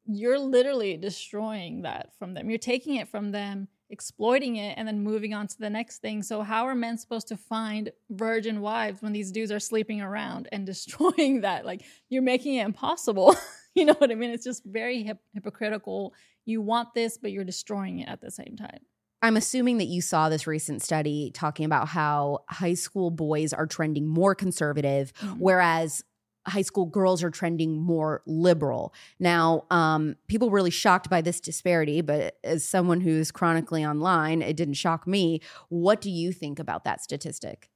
You're literally destroying that from them. You're taking it from them, exploiting it, and then moving on to the next thing. So, how are men supposed to find virgin wives when these dudes are sleeping around and *laughs* destroying that? Like, you're making it impossible. *laughs* *laughs* you know what I mean? It's just very hip- hypocritical. You want this, but you're destroying it at the same time. I'm assuming that you saw this recent study talking about how high school boys are trending more conservative, Mhm. whereas high school girls are trending more liberal. Now, um, people were really shocked by this disparity, but as someone who's chronically online, it didn't shock me. What do you think about that statistic?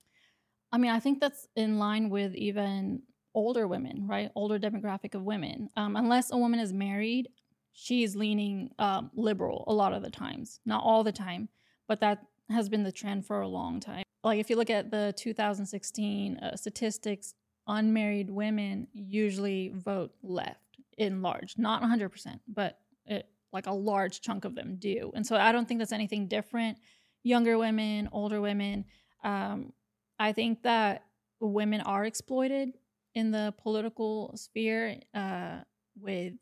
I mean, I think that's in line with even older women, right? Older demographic of women. Um, unless a woman is married, she's leaning um, liberal a lot of the times. Not all the time, but that has been the trend for a long time. Like if you look at the 2016 uh, statistics, unmarried women usually vote left in large, not 100%, but it, like a large chunk of them do. And so I don't think that's anything different. Younger women, older women, um, I think that women are exploited in the political sphere uh, with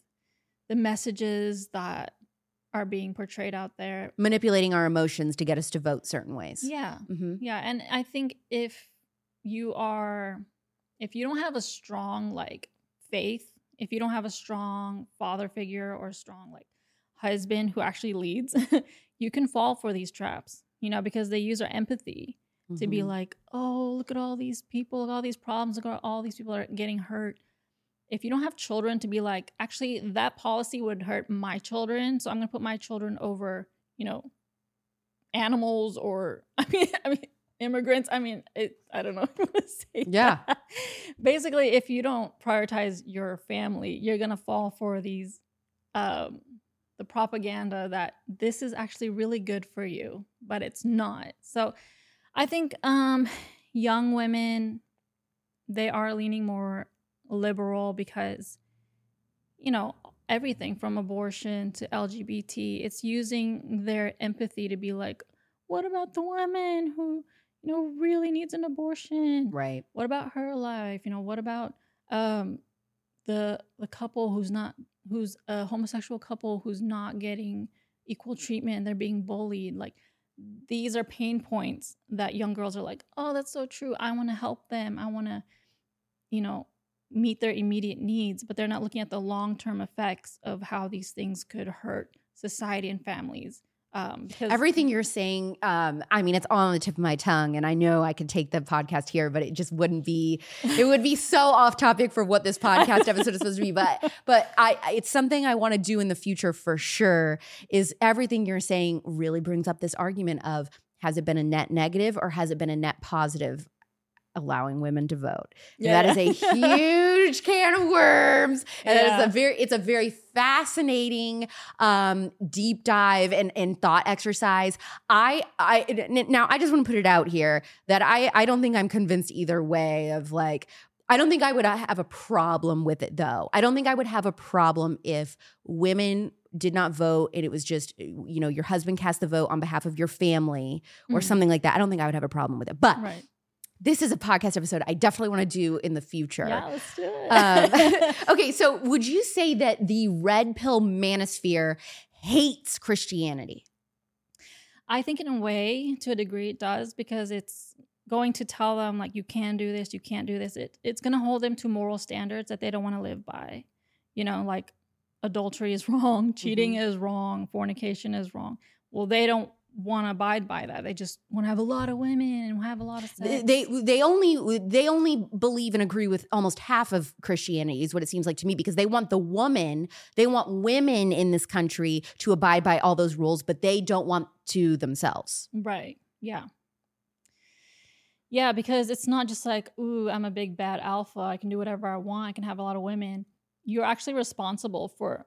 the messages that are being portrayed out there. Manipulating our emotions to get us to vote certain ways. Yeah. hmm Yeah. And I think if you are, if you don't have a strong like faith, if you don't have a strong father figure or a strong like husband who actually leads, *laughs* you can fall for these traps, you know, because they use our empathy to be Mhm. like, oh, look at all these people, look at all these problems, look at all these people are getting hurt. If you don't have children to be like, actually, that policy would hurt my children, so I'm gonna put my children over, you know, animals or *laughs* I mean, I mean, immigrants. I mean, it. I don't know *laughs* want to say. Yeah. that. Basically, if you don't prioritize your family, you're gonna fall for these, um, the propaganda that this is actually really good for you, but it's not. So, I think um, young women they are leaning more liberal because you know everything from abortion to LGBT it's using their empathy to be like what about the woman who you know really needs an abortion? Right. what about her life? You know what about um the the couple who's not who's a homosexual couple who's not getting equal treatment and they're being bullied? Like these are pain points that young girls are like oh that's so true. I want to help them. I want to you know meet their immediate needs but they're not looking at the long-term effects of how these things could hurt society and families um, because Everything you're saying, um, I mean, it's all on the tip of my tongue, and I know I could take the podcast here, but it just wouldn't be. It would be so off topic for what this *laughs* podcast episode is supposed to be. But, but I, it's something I want to do in the future for sure. Is everything you're saying really brings up this argument of has it been a net negative or has it been a net positive? Allowing women to vote. Yeah. That is a *laughs* huge can of worms. And that is a very it's a very fascinating um deep dive and, and thought exercise. I I now I just want to put it out here that I I don't think I'm convinced either way of like I don't think I would have a problem with it though. I don't think I would have a problem if women did not vote and it was just you know your husband cast the vote on behalf of your family or Mhm. something like that. I don't think I would have a problem with it. But right this is a podcast episode I definitely want to do in the future. yeah let's do it Um, *laughs* *laughs* okay, so would you say that the red pill manosphere hates Christianity? I think in a way, to a degree, it does because it's going to tell them like you can do this, you can't do this. It it's going to hold them to moral standards that they don't want to live by. You know, like adultery is *laughs* wrong, cheating is wrong, fornication is wrong. Well, they don't want to abide by that. They just want to have a lot of women and have a lot of sex. They they only they only believe and agree with almost half of Christianity is what it seems like to me because they want the woman, they want women in this country to abide by all those rules, but they don't want to themselves. Right. Yeah. Yeah, because it's not just like, ooh, I'm a big bad alpha. I can do whatever I want. I can have a lot of women. You're actually responsible for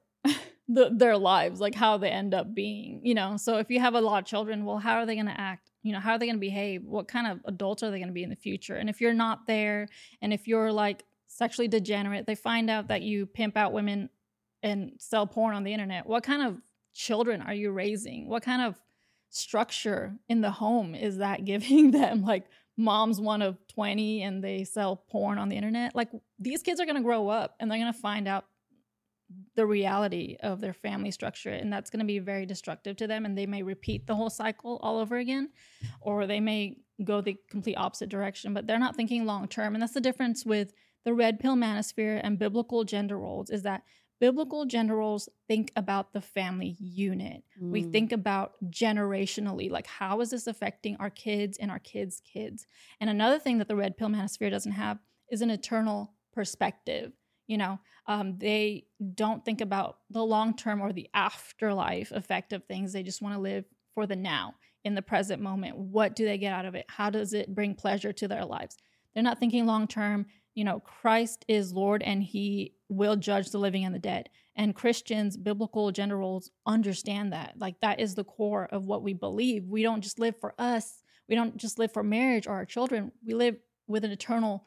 the, their lives, like how they end up being, you know? So if you have a lot of children, well, how are they going to act? You know, how are they going to behave? What kind of adults are they going to be in the future? And if you're not there, and if you're like sexually degenerate, they find out that you pimp out women and sell porn on the internet. What kind of children are you raising? What kind of structure in the home is that *laughs* giving them? Like, mom's one of 20 and they sell porn on the internet. Like, these kids are going to grow up and they're going to find out the reality of their family structure and that's going to be very destructive to them and they may repeat the whole cycle all over again or they may go the complete opposite direction but they're not thinking long term and that's the difference with the red pill manosphere and biblical gender roles is that biblical gender roles think about the family unit. We Mm. think about generationally like how is this affecting our kids and our kids kids? And another thing that the red pill manosphere doesn't have is an eternal perspective you know um, they don't think about the long term or the afterlife effect of things. They just want to live for the now in the present moment. What do they get out of it? How does it bring pleasure to their lives? They're not thinking long term you know christ is lord and he will judge the living and the dead. And christians biblical generals understand that. Like that is the core of what we believe. We don't just live for us. We don't just live for marriage or our children. We live with an eternal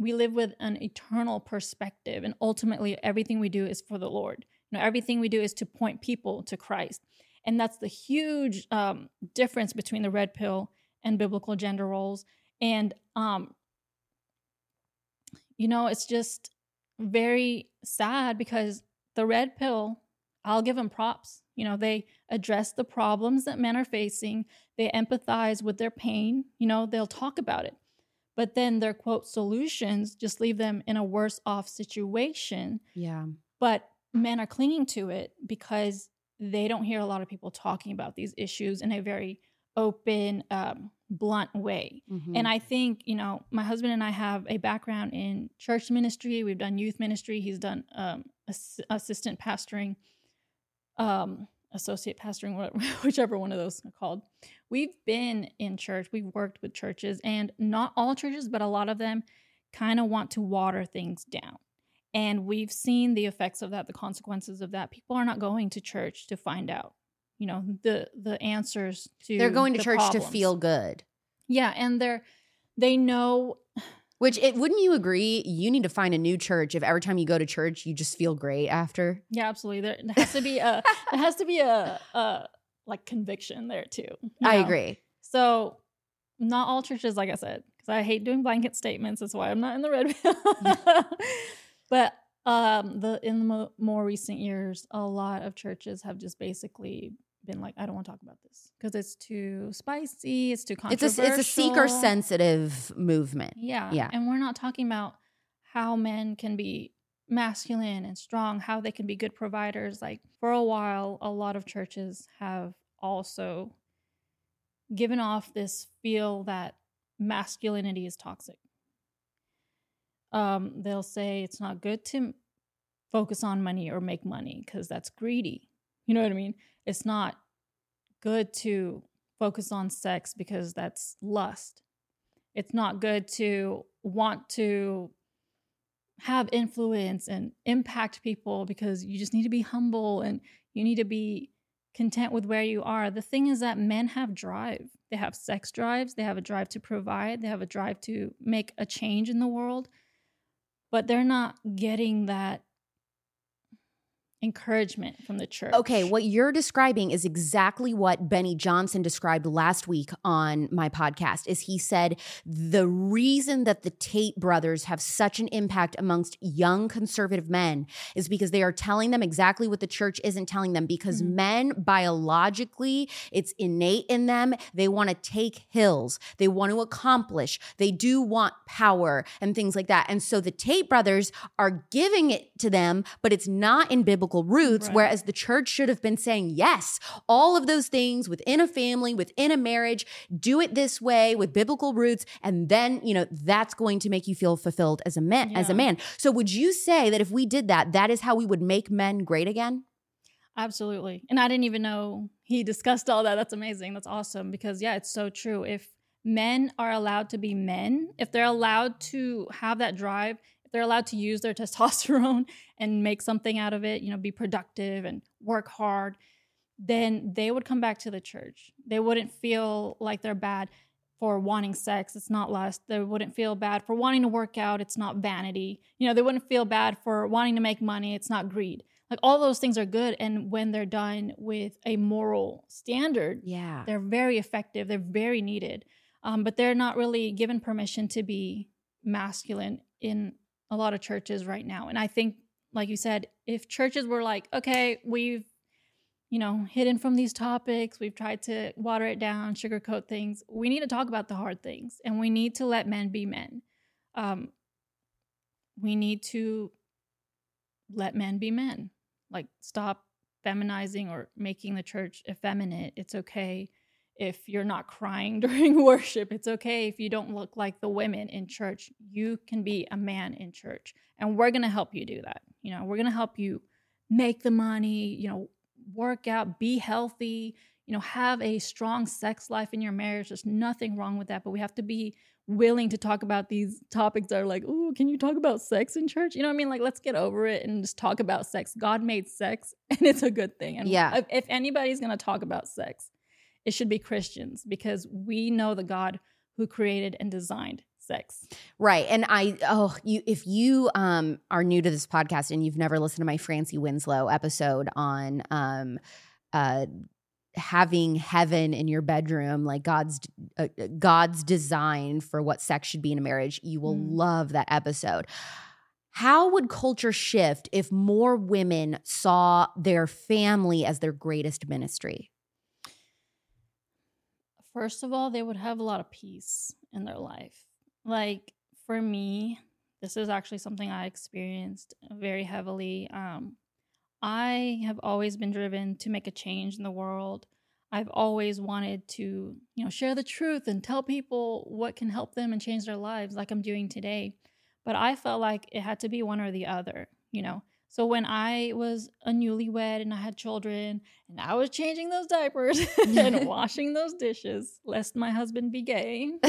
we live with an eternal perspective and ultimately everything we do is for the lord. You know everything we do is to point people to christ. And that's the huge um, difference between the red pill and biblical gender roles. And um, you know it's just very sad because the red pill i'll give them props. You know they address the problems that men are facing. They empathize with their pain. You know they'll talk about it but then their quote solutions just leave them in a worse off situation Yeah. but men are clinging to it because they don't hear a lot of people talking about these issues in a very open um, blunt way Mhm. and i think you know my husband and i have a background in church ministry we've done youth ministry he's done um, ass- assistant pastoring um, associate pastoring wha- *laughs* whichever one of those are called we've been in church we've worked with churches and not all churches but a lot of them kind of want to water things down and we've seen the effects of that the consequences of that people are not going to church to find out you know the the answers to They're going to church problems. to feel good. yeah and they're they know Which it wouldn't you agree? You need to find a new church if every time you go to church you just feel great after. yeah absolutely there, has to be a there has to be a, a like conviction there too I know? agree. so not all churches like i said because i hate doing blanket statements that's why i'm not in the red *laughs* but Um, the in the mo- more recent years, a lot of churches have just basically been like, I don't want to talk about this because it's too spicy, it's too It's controversial. a it's a seeker sensitive movement. Yeah. Yeah. And we're not talking about how men can be masculine and strong, how they can be good providers. Like for a while, a lot of churches have also given off this feel that masculinity is toxic. Um, they'll say it's not good to focus on money or make money because that's greedy. You know what I mean? It's not good to focus on sex because that's lust. It's not good to want to have influence and impact people because you just need to be humble and you need to be content with where you are. The thing is that men have drive. They have sex drives, they have a drive to provide, they have a drive to make a change in the world, but they're not getting that encouragement from the church. Okay, what you're describing is exactly what Benny Johnson described last week on my podcast. Is he said the reason that the Tate brothers have such an impact amongst young conservative men is because they are telling them exactly what the church isn't telling them because Mhm. men biologically it's innate in them. They want to take hills. They want to accomplish. They do want power and things like that. And so the Tate brothers are giving it to them, but it's not in biblical roots Right. whereas the church should have been saying yes all of those things within a family within a marriage do it this way with biblical roots and then you know that's going to make you feel fulfilled as a man as a man so would you say that if we did that that is how we would make men great again Absolutely. And I didn't even know he *laughs* discussed all that. That's amazing. That's awesome because, yeah, it's so true. If men are allowed to be men, if they're allowed to have that drive, they're allowed to use their *laughs* testosterone and make something out of it, you know, be productive and work hard, then they would come back to the church. They wouldn't feel like they're bad for wanting sex. It's not lust. They wouldn't feel bad for wanting to work out. It's not vanity. You know, they wouldn't feel bad for wanting to make money. It's not greed. Like all those things are good. And when they're done with a moral standard, yeah they're very effective. They're very needed. Um, but they're not really given permission to be masculine in a lot of churches right now. And I think, like you said, if churches were like, okay, we've, you know, hidden from these topics, we've tried to water it down, sugarcoat things, we need to talk about the hard things and we need to let men be men. Um, we need to let men be men. Like, stop feminizing or making the church effeminate. It's okay if you're not crying *laughs* during worship. It's okay if you don't look like the women in church. You can be a man in church. And we're going to help you do that. You know, we're going to help you make the money, you know, work out, be healthy, you know, have a strong sex life in your marriage. There's nothing wrong with that, but we have to be willing to talk about these topics that are like, oh, can you talk about sex in church? You know what I mean? Like, let's get over it and just talk about sex. God made sex, *laughs* and it's a good thing. And Yeah. if, if anybody's going to talk about sex, it should be Christians because we know the God who created and designed sex. Right. And I oh you if you um are new to this podcast and you've never listened to my Francie Winslow episode on um uh having heaven in your bedroom like God's uh, God's design for what sex should be in a marriage, you will Mm. love that episode. How would culture shift if more women saw their family as their greatest ministry? First of all, they would have a lot of peace in their life. Like for me, this is actually something I experienced very heavily. Um, I have always been driven to make a change in the world. I've always wanted to, you know, share the truth and tell people what can help them and change their lives, like I'm doing today. But I felt like it had to be one or the other, you know. So when I was a newlywed and I had children and I was changing those diapers *laughs* and *laughs* washing those dishes, lest my husband be gay. *laughs*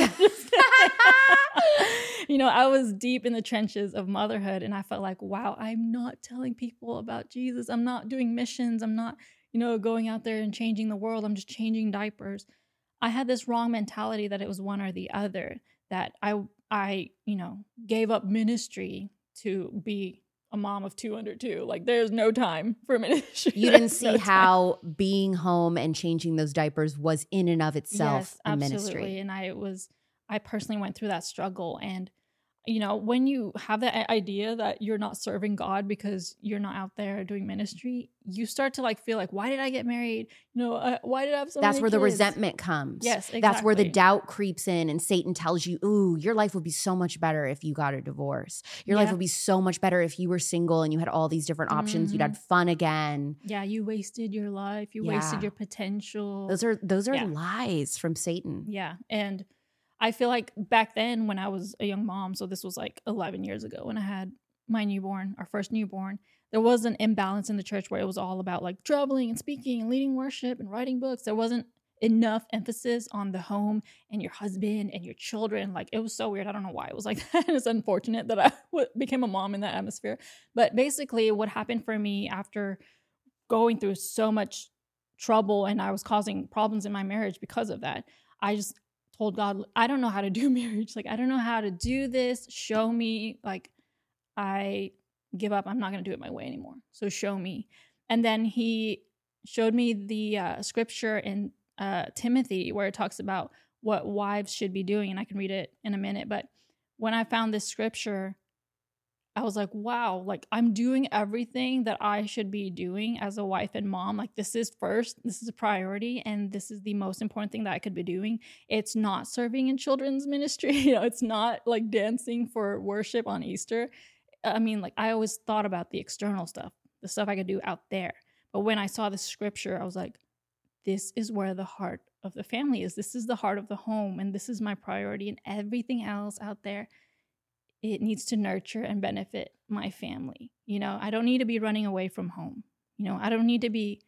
you know, I was deep in the trenches of motherhood and I felt like, wow, I'm not telling people about Jesus. I'm not doing missions. I'm not, you know, going out there and changing the world. I'm just changing diapers. I had this wrong mentality that it was one or the other, that I I, you know, gave up ministry to be a mom of two under two. Like there's no time for ministry. *laughs* You didn't see no how being home and changing those diapers was in and of itself yes, a absolutely. ministry. And I was, I personally went through that struggle, and you know, when you have that idea that you're not serving God because you're not out there doing ministry, you start to like feel like, why did I get married? You know, uh, why did I have so That's where the resentment comes. Yes, exactly. That's where the doubt creeps in, and Satan tells you, Ooh, your life would be so much better if you got a divorce. Your life would be so much better if you were single and you had all these different options. You'd Mhm. had fun again. Yeah, you wasted your life. You Yeah. wasted your potential. Those are those are Yeah. lies from Satan. Yeah. And I feel like back then when I was a young mom, so this was like 11 years ago when I had my newborn, our first newborn, there was an imbalance in the church where it was all about like traveling and speaking and leading worship and writing books. There wasn't enough emphasis on the home and your husband and your children. Like it was so weird. I don't know why it was like *laughs* that. it's unfortunate that I *laughs* became a mom in that atmosphere. But basically, what happened for me after going through so much trouble and I was causing problems in my marriage because of that, I just told God, I don't know how to do *laughs* marriage. Like, I don't know how to do this. Show me. Like, I give up. I'm not going to do it my way anymore. So show me. And then he showed me the uh, scripture in uh, Timothy where it talks about what wives should be doing. And I can read it in a minute. But when I found this scripture, I was like, wow, like I'm doing everything that I should be doing as a wife and mom. Like, this is first, this is a priority, and this is the most important thing that I could be doing. It's not serving in children's *laughs* ministry, you know, it's not like dancing for worship on Easter. I mean, like, I always thought about the external stuff, the stuff I could do out there. But when I saw the scripture, I was like, this is where the heart of the family is. This is the heart of the home, and this is my priority, and everything else out there it needs to nurture and benefit my family. You know, I don't need to be running away from home. You know, I don't need to be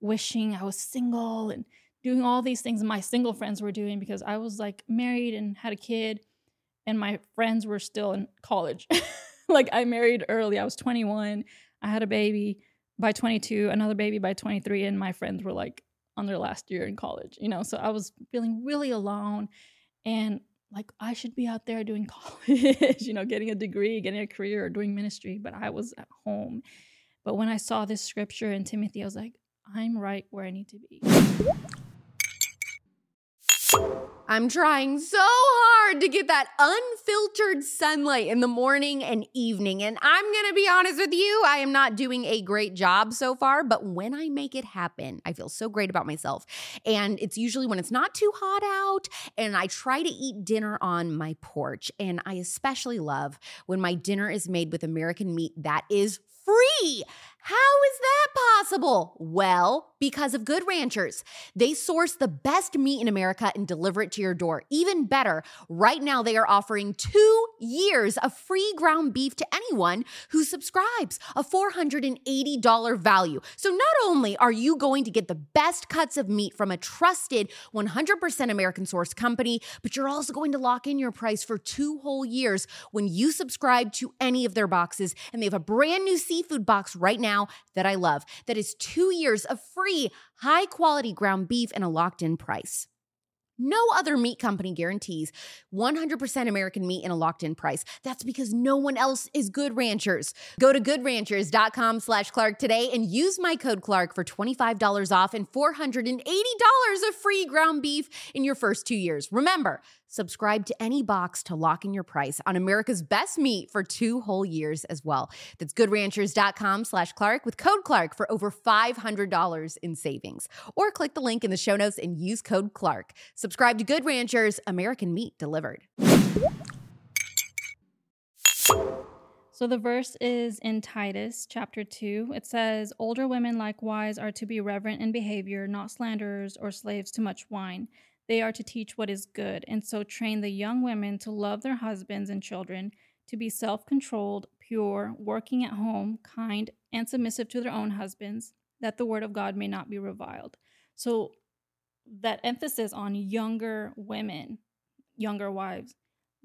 wishing I was single and doing all these things my single friends were doing because I was like married and had a kid and my friends were still in college. *laughs* like I married early. I was 21. I had a baby by 22, another baby by 23 and my friends were like on their last year in college, you know. So I was feeling really alone and like I should be out there doing *laughs* college, you know, getting a degree, getting a career, or doing ministry, but I was at home. But when I saw this scripture in Timothy, I was like, I'm right where I need to be. I'm trying so hard to get that unfiltered sunlight in the morning and evening. And I'm going to be honest with you, I am not doing a great job so far. But when I make it happen, I feel so great about myself. And it's usually when it's not too hot out. And I try to eat dinner on my porch. And I especially love when my dinner is made with American meat that is free. How is that possible? Well, because of Good Ranchers. They source the best meat in America and deliver it to your door. Even better, right now they are offering two years of free ground beef to anyone who subscribes, a $480 value. So not only are you going to get the best cuts of meat from a trusted 100% American sourced company, but you're also going to lock in your price for two whole years when you subscribe to any of their boxes. And they have a brand new seafood box right now that I love that is two years of free, high quality ground beef and a locked in price. No other meat company guarantees 100% American meat in a locked in price. That's because no one else is Good Ranchers. Go to goodranchers.com slash Clark today and use my code Clark for $25 off and $480 of free ground beef in your first two years. Remember, subscribe to any box to lock in your price on America's best meat for two whole years as well. That's goodranchers.com slash Clark with code Clark for over $500 in savings. Or click the link in the show notes and use code Clark. Subscribe to Good Ranchers, American meat delivered. So the verse is in Titus chapter 2. It says, Older women likewise are to be reverent in behavior, not slanderers or slaves to much wine. They are to teach what is good, and so train the young women to love their husbands and children, to be self controlled, pure, working at home, kind, and submissive to their own husbands, that the word of God may not be reviled. So that emphasis on younger women, younger wives,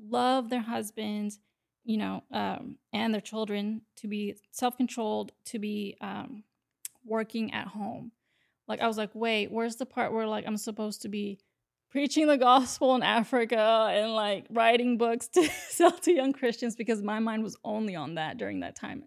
love their husbands, you know, um, and their children to be self controlled, to be um, working at home. Like, I was like, wait, where's the part where, like, I'm supposed to be preaching the gospel in Africa and, like, writing books to *laughs* sell to young Christians? Because my mind was only on that during that time.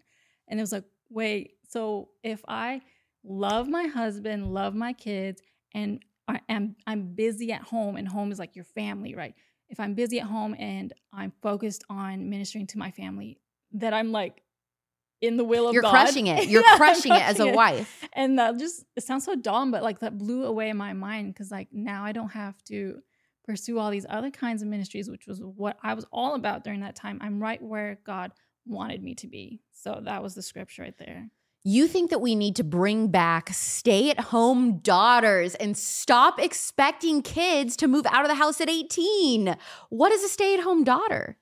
And it was like, wait, so if I love my husband, love my kids, and I am I'm busy at home and home is like your family, right? If I'm busy at home and I'm focused on ministering to my family, that I'm like in the will of God. You're God. crushing it. *laughs* You're Yeah, I'm crushing it as a it. wife. And that just it sounds so dumb, but like that blew away my mind because like now I don't have to pursue all these other kinds of ministries, which was what I was all about during that time. I'm right where God wanted me to be. So that was the scripture right there. You think that we need to bring back stay at home daughters and stop expecting kids to move out of the house at 18. What is a stay at home daughter?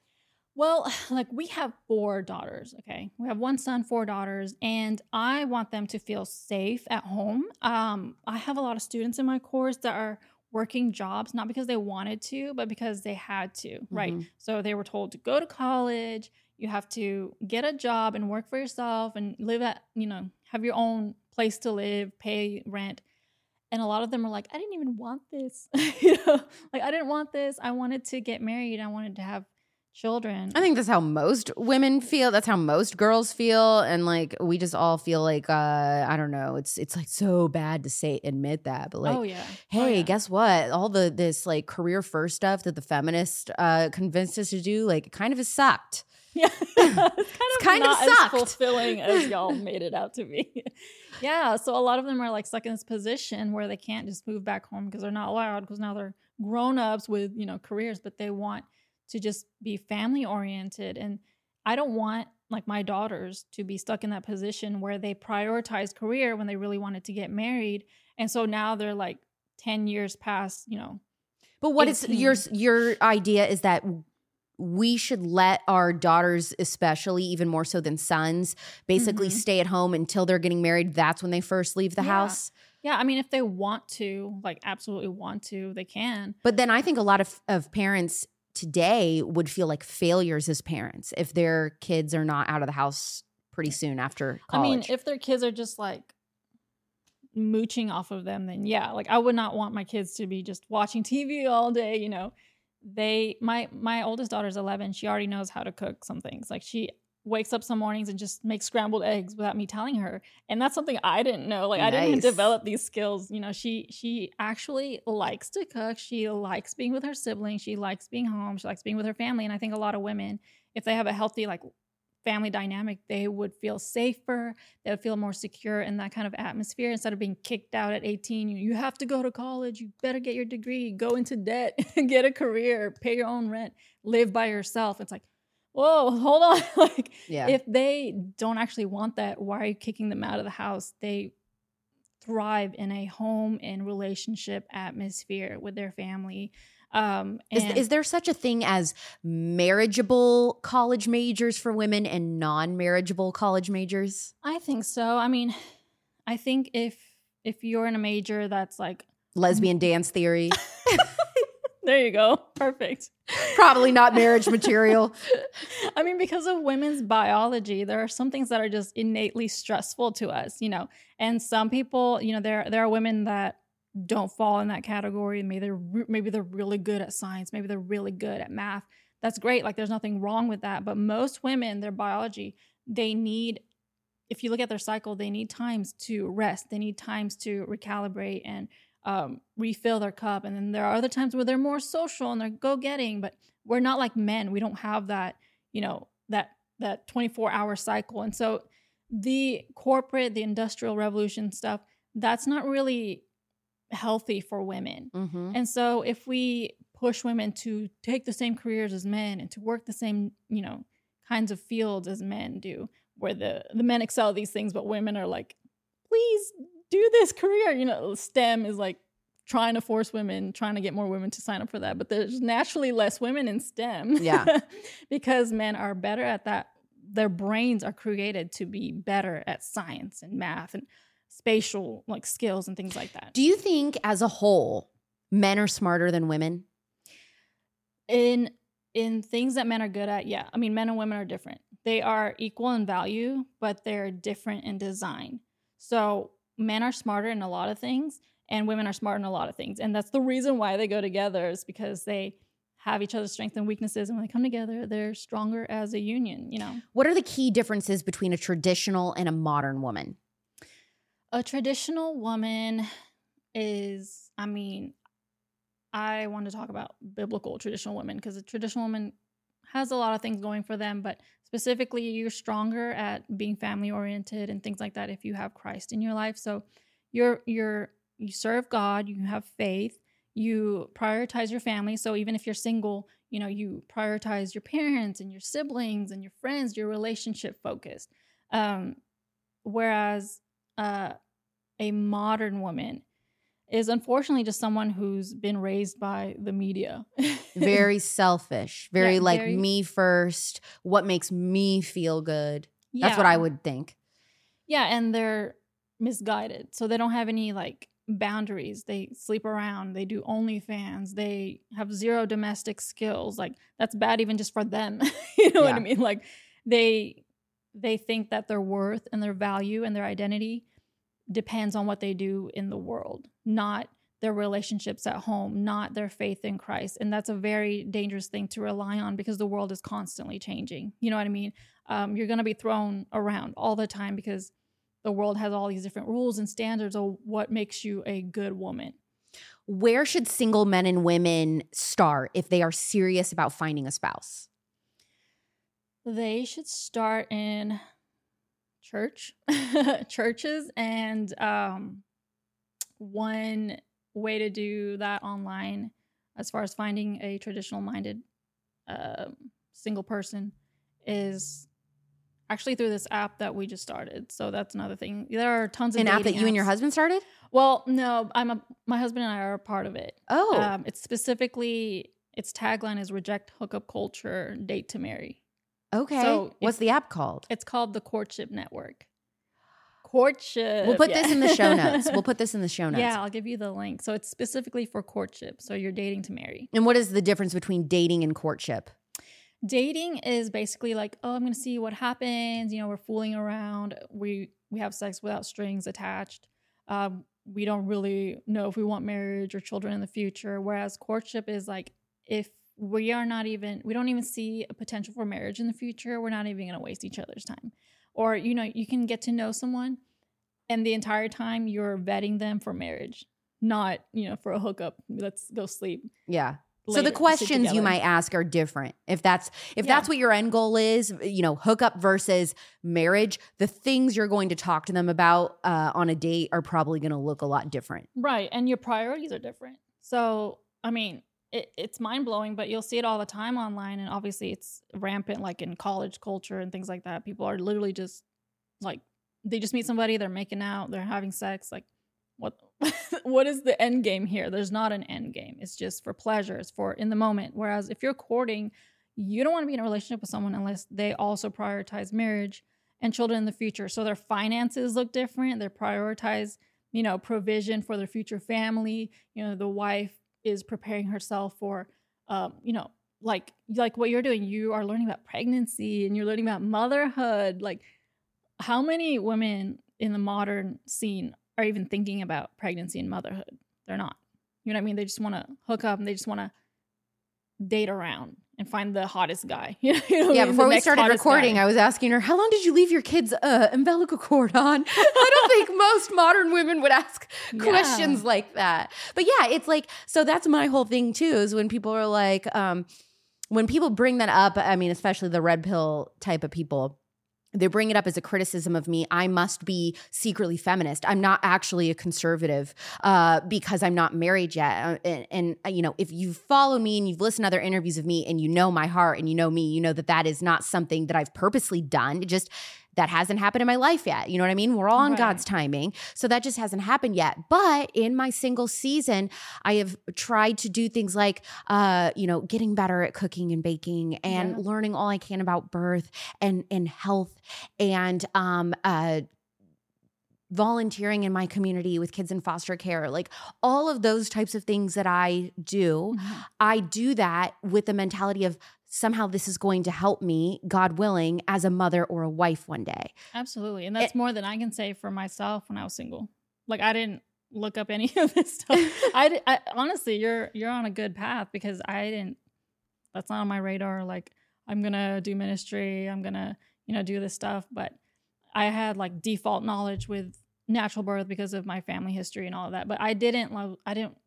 Well, *sighs* like we have four daughters, okay? We have one son, four daughters, and I want them to feel safe at home. Um, I have a lot of students in my course that are working jobs, not because they wanted to, but because they had to, right? Mhm. So they were told to go to college, you have to get a job and work for yourself and live at, you know, have your own place to live, pay rent. And a lot of them are like, I didn't even want this. *laughs* you know, like I didn't want this. I wanted to get married. I wanted to have children. I think that's how most women feel. That's how most girls feel. And like we just all feel like uh I don't know, it's it's like so bad to say admit that. But like oh yeah. Oh, hey, yeah. guess what? All the this like career first stuff that the feminist uh convinced us to do, like kind of has sucked. *laughs* Yeah, *laughs* it's kind of kind of not as fulfilling as *laughs* y'all made it out to be. yeah, so a lot of them are like stuck in this position where they can't just move back home because they're not allowed because now they're grown ups with you know careers, but they want to just be family oriented. And I don't want like my daughters to be stuck in that position where they prioritize career when they really wanted to get married, and so now they're like ten years past, you know. But what is 18. your your idea is that we should let our daughters, especially even more so than sons, basically Mhm. stay at home until they're getting married. That's when they first leave the Yeah. house. Yeah, I mean, if they want to, like, absolutely want to, they can. But then I think a lot of, of parents today would feel like failures as parents if their kids are not out of the house pretty soon after I mean, if their kids are just like mooching off of them, then yeah, like I would not want my kids to be just watching TV all day, you know. They my my oldest daughter's 11, she already knows how to cook some things. Like she wakes up some mornings and just makes scrambled eggs without me telling her. And that's something I didn't know. Like I didn't Nice. develop these skills. You know, she she actually likes to cook. She likes being with her siblings. She likes being home. She likes being with her family. And I think a lot of women, if they have a healthy like family dynamic, they would feel safer. They would feel more secure in that kind of atmosphere instead of being kicked out at 18. You, you have to go to college. You better get your degree, go into debt, *laughs* get a career, pay your own rent, live by yourself. It's like, whoa, hold on. *laughs* like, yeah. if they don't actually want that, why are you kicking them out of the house? They thrive in a home and relationship atmosphere with their family. Um, is, is there such a thing as marriageable college majors for women and non-marriageable college majors? I think so. I mean, I think if if you're in a major that's like, Lesbian dance theory, *laughs* there you go, *laughs* perfect. probably not marriage material. *laughs* I mean, because of women's biology, there are some things that are just innately stressful to us, you know. And some people, you know, there there are women that don't fall in that category. Maybe they're maybe they're really good at science. Maybe they're really good at math. That's great. Like, there's nothing wrong with that. But most women, their biology, they need. If you look at their cycle, they need times to rest. They need times to recalibrate and um, refill their cup. And then there are other times where they're more social and they're go getting. But we're not like men. We don't have that, you know, that that 24 hour cycle. And so the corporate, the industrial revolution stuff, that's not really healthy for women. Mhm. And so if we push women to take the same careers as men and to work the same, you know, kinds of fields as men do, where the the men excel at these things, but women are like, please do this career. You know, STEM is like trying to force women, trying to get more women to sign up for that. But there's naturally less women in STEM. Yeah. *laughs* because men are better at that. Their brains are created to be better at science and math and spatial like skills and things like that. Do you think, as a whole, men are smarter than women? in in things that men are good at yeah i mean men and women are different they are equal in value but they're different in design so men are smarter in a lot of things and women are smart in a lot of things and that's the reason why they go together is because they have each other's strengths and weaknesses and when they come together they're stronger as a union you know What are the key differences between a traditional and a modern woman? a traditional woman is, I mean, I want to talk about biblical traditional women because a traditional woman has a lot of things going for them, but specifically, you're stronger at being family oriented and things like that if you have Christ in your life. So you're you're you serve God, you have faith, you prioritize your family. So even if you're single, you know you prioritize your parents and your siblings and your friends. You're relationship focused. Um, whereas uh, a modern woman is unfortunately just someone who's been raised by the media. *laughs* very selfish, very Yeah, like very- me first, what makes me feel good. yeah. That's what I would think. Yeah, and they're misguided. So they don't have any like boundaries. They sleep around. They do OnlyFans. They have zero domestic skills. Like that's bad even just for them. *laughs* you know what I mean? Like they they think that their worth and their value and their identity depends on what they do in the world, not their relationships at home, not their faith in Christ. And that's a very dangerous thing to rely on because the world is constantly changing. You know what I mean? Um, you're going to be thrown around all the time because the world has all these different rules and standards of what makes you a good woman. Where should single men and women start if they are serious about finding a spouse? They should start in church, *laughs* churches, and um, one way to do that online, as far as finding a traditional minded um single person, is actually through this app that we just started. So that's another thing. There are tons of An app that you and your husband started? Well, no, I'm a my husband and I are a part of it. Oh, Um, it's specifically its tagline is reject hookup culture, date to marry. Okay. so What's the app called? It's called the Courtship Network. Courtship. We'll put yeah. this in the show *laughs* notes. We'll put this in the show notes. Yeah, I'll give you the link. So it's specifically for courtship. So you're dating to marry. And what is the difference between dating and courtship? Dating is basically like, oh, I'm gonna see what happens. You know, we're fooling around. We we have sex without strings attached. Um, we don't really know if we want marriage or children in the future. Whereas courtship is like, if we are not even, we don't even see a potential for marriage in the future. We're not even gonna waste each other's time. Or you know, you can get to know someone, and the entire time you're vetting them for marriage, not you know for a hookup. Let's go sleep. Yeah. so the questions you might ask are different. If that's if Yeah. that's what your end goal is, you know, hookup versus marriage, the things you're going to talk to them about uh, on a date are probably going to look a lot different. Right. And your priorities are different. So, I mean, it, it's mind blowing, but you'll see it all the time online. And obviously, it's rampant, like in college culture and things like that. People are literally just like, they just meet somebody, they're making out, they're having sex. Like, what? *laughs* what is the end game here? There's not an end game. It's just for pleasure. It's for in the moment. Whereas if you're courting, you don't want to be in a relationship with someone unless they also prioritize marriage and children in the future. So their finances look different. They prioritize you know, provision for their future family. You know, the wife is preparing herself for, um, you know, like like what you're doing. You are learning about pregnancy and you're learning about motherhood. Like, how many women in the modern scene are even thinking about pregnancy and motherhood? They're not. You know what I mean? They just want to hook up and they just want to date around and find the hottest guy. *laughs* You know, yeah, the before we started recording, guy. I was asking her, "How long did you leave your kids' uh, umbilical cord on?" *laughs* I don't think *laughs* most modern women would ask Yeah. questions like that. But yeah, it's like so. That's my whole thing too. Is when people are like, um, when people bring that up. I mean, especially the red pill type of people. They bring it up as a criticism of me. I must be secretly feminist. I'm not actually a conservative uh, because I'm not married yet. Uh, And, and uh, you know, if you follow me and you've listened to other interviews of me and you know my heart and you know me, you know that that is not something that I've purposely done. It just that hasn't happened in my life yet. You know what I mean? We're all on Right. God's timing. So that just hasn't happened yet. But in my single season, I have tried to do things like, uh, you know, getting better at cooking and baking and Yeah. learning all I can about birth and, and health and, um, uh, volunteering in my community with kids in foster care like all of those types of things that i do Mhm. I do that with the mentality of somehow this is going to help me, God willing, as a mother or a wife one day. Absolutely. And eh that's more than I can say for myself when I was single. Like I didn't look up any *laughs* of this stuff. *laughs* I, I honestly, you're you're on a good path because I didn't that's not on my radar like I'm going to do ministry, I'm going to, you know, do this stuff, but I had like default knowledge with natural birth because of my family history and all of that. But I didn't love I didn't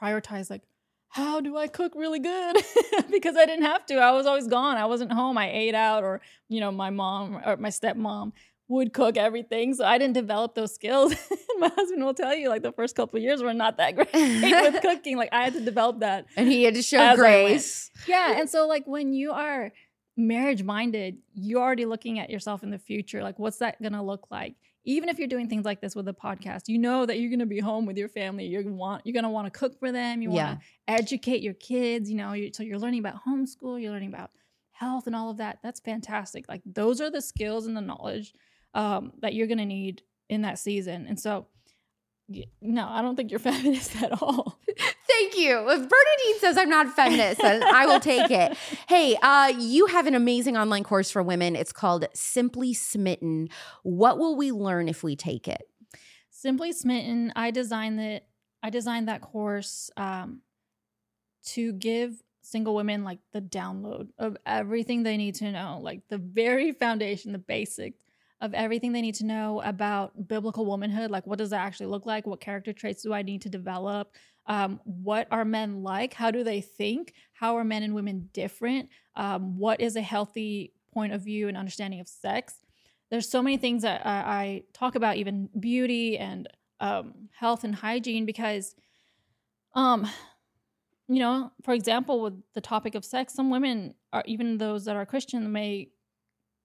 prioritize like how do I cook really good? *laughs* because I didn't have to. I was always gone. I wasn't home. I ate out or, you know, my mom or my stepmom would cook everything. So I didn't develop those skills. *laughs* my husband will tell you, like the first couple years were not that *laughs* great with cooking. Like I had to develop that. And he had to show grace. Yeah. And so like when you are marriage minded, you're already looking at yourself in the future. Like what's that gonna look like? Even if you're doing things like this with a podcast, you know that you're going to be home with your family. You're want you're going to want to cook for them. You want to educate your kids. You know, you're, so you're learning about homeschool. You're learning about health and all of that. That's fantastic. Like those are the skills and the knowledge um, that you're going to need in that season. And so no, I don't think you're *laughs* feminist at all. *laughs* Thank you. If Bernadine says I'm not feminist, then I will take it. *laughs* Hey, uh, you have an amazing online course for women. It's called Simply Smitten. What will we learn if we take it? Simply Smitten. I designed that. I designed that course um, to give single women like the download of everything they need to know, like the very foundation, the basics of everything they need to know about biblical womanhood. Like, what does that actually look like? What character traits do I need to develop? Um, what are men like? How do they think? How are men and women different? Um, what is a healthy point of view and understanding of sex? There's so many things that I, I talk about, even beauty and um, health and hygiene, because, um, you know, for example, with the topic of sex, some women are even those that are Christian may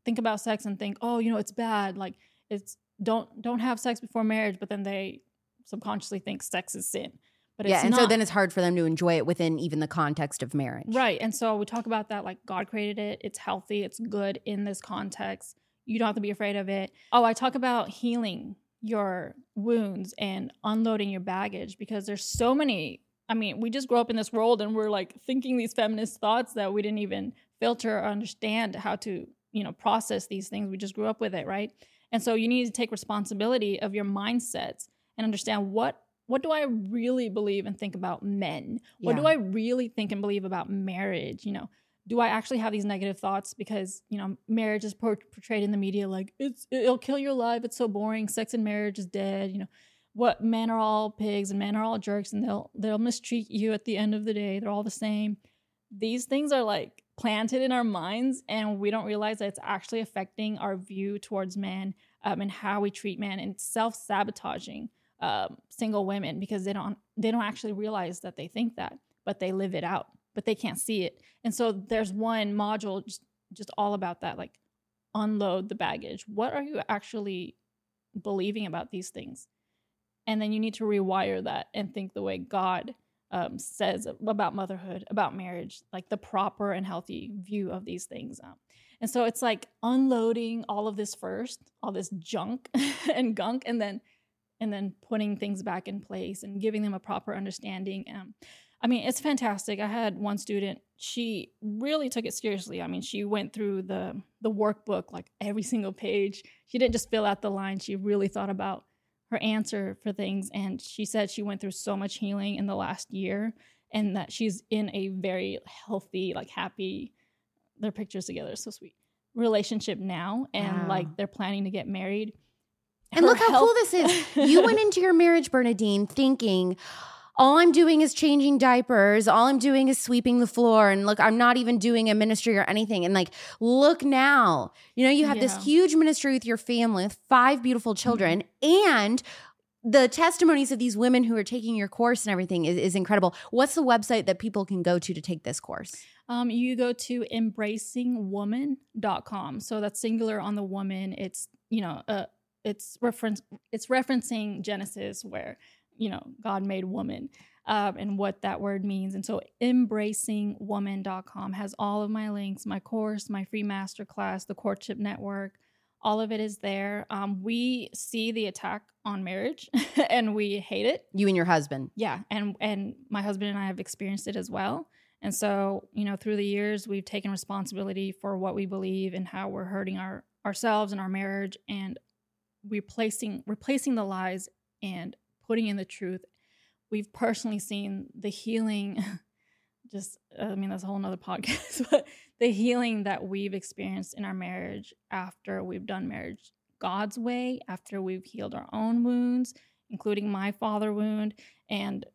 think about sex and think, oh, you know, it's bad. Like it's don't don't have sex before marriage, but then they subconsciously think sex is sin. But it's yeah, and not. so then it's hard for them to enjoy it within even the context of marriage. Right. And so we talk about that like God created it, it's healthy, it's good in this context. You don't have to be afraid of it. Oh, I talk about healing your wounds and unloading your baggage because there's so many. I mean, we just grow up in this world and we're like thinking these feminist thoughts that we didn't even filter or understand how to you know process these things. We just grew up with it right? And so you need to take responsibility of your mindsets and understand what what do i really believe and think about men? Yeah. what do i really think and believe about marriage? You know do i actually have these negative thoughts? Because you know marriage is portrayed in the media like it's it'll kill your life. It's so boring. Sex and marriage is dead. You know what men are all pigs and men are all jerks and they'll they'll mistreat you at the end of the day. They're all the same. These things are like planted in our minds and we don't realize that it's actually affecting our view towards men um, and how we treat men and self-sabotaging um, single women because they don't they don't actually realize that they think that but they live it out but they can't see it. And so there's one module just, just all about that like unload the baggage. What are you actually believing about these things? And then you need to rewire that and think the way god um, says about motherhood, about marriage, like the proper and healthy view of these things. Um, and so it's like unloading all of this first, all this junk *laughs* and gunk, and then and then putting things back in place and giving them a proper understanding. Um, I mean, it's fantastic. I had one student; she really took it seriously. I mean, she went through the the workbook, like every single page. She didn't just fill out the line; she really thought about her answer for things. And she said she went through so much healing in the last year and that she's in a very healthy, like happy, their pictures together, so sweet relationship now. And wow. like they're planning to get married. And her look how health- cool this is. *laughs* You went into your marriage, Bernadine, thinking, all I'm doing is changing diapers. All I'm doing is sweeping the floor. And look, I'm not even doing a ministry or anything. And like, look now, you know, you have yeah. this huge ministry with your family with five beautiful children mm-hmm. and the testimonies of these women who are taking your course and everything is, is incredible. What's the website that people can go to to take this course? Um, you go to embracingwoman.com. So that's singular on the woman. It's, you know, uh, it's reference it's referencing Genesis where you know, God made woman um, and what that word means. And so embracingwoman.com has all of my links, my course, my free masterclass, the courtship network, all of it is there. Um, we see the attack on marriage *laughs* and we hate it. You and your husband. Yeah. And and my husband and I have experienced it as well. And so, you know, through the years we've taken responsibility for what we believe and how we're hurting our ourselves and our marriage and replacing replacing the lies and putting in the truth. We've personally seen the healing, *laughs* just, I mean, that's a whole nother *laughs* podcast, but the healing that we've experienced in our marriage after we've done marriage God's way after we've healed our own wounds, including my father wound. And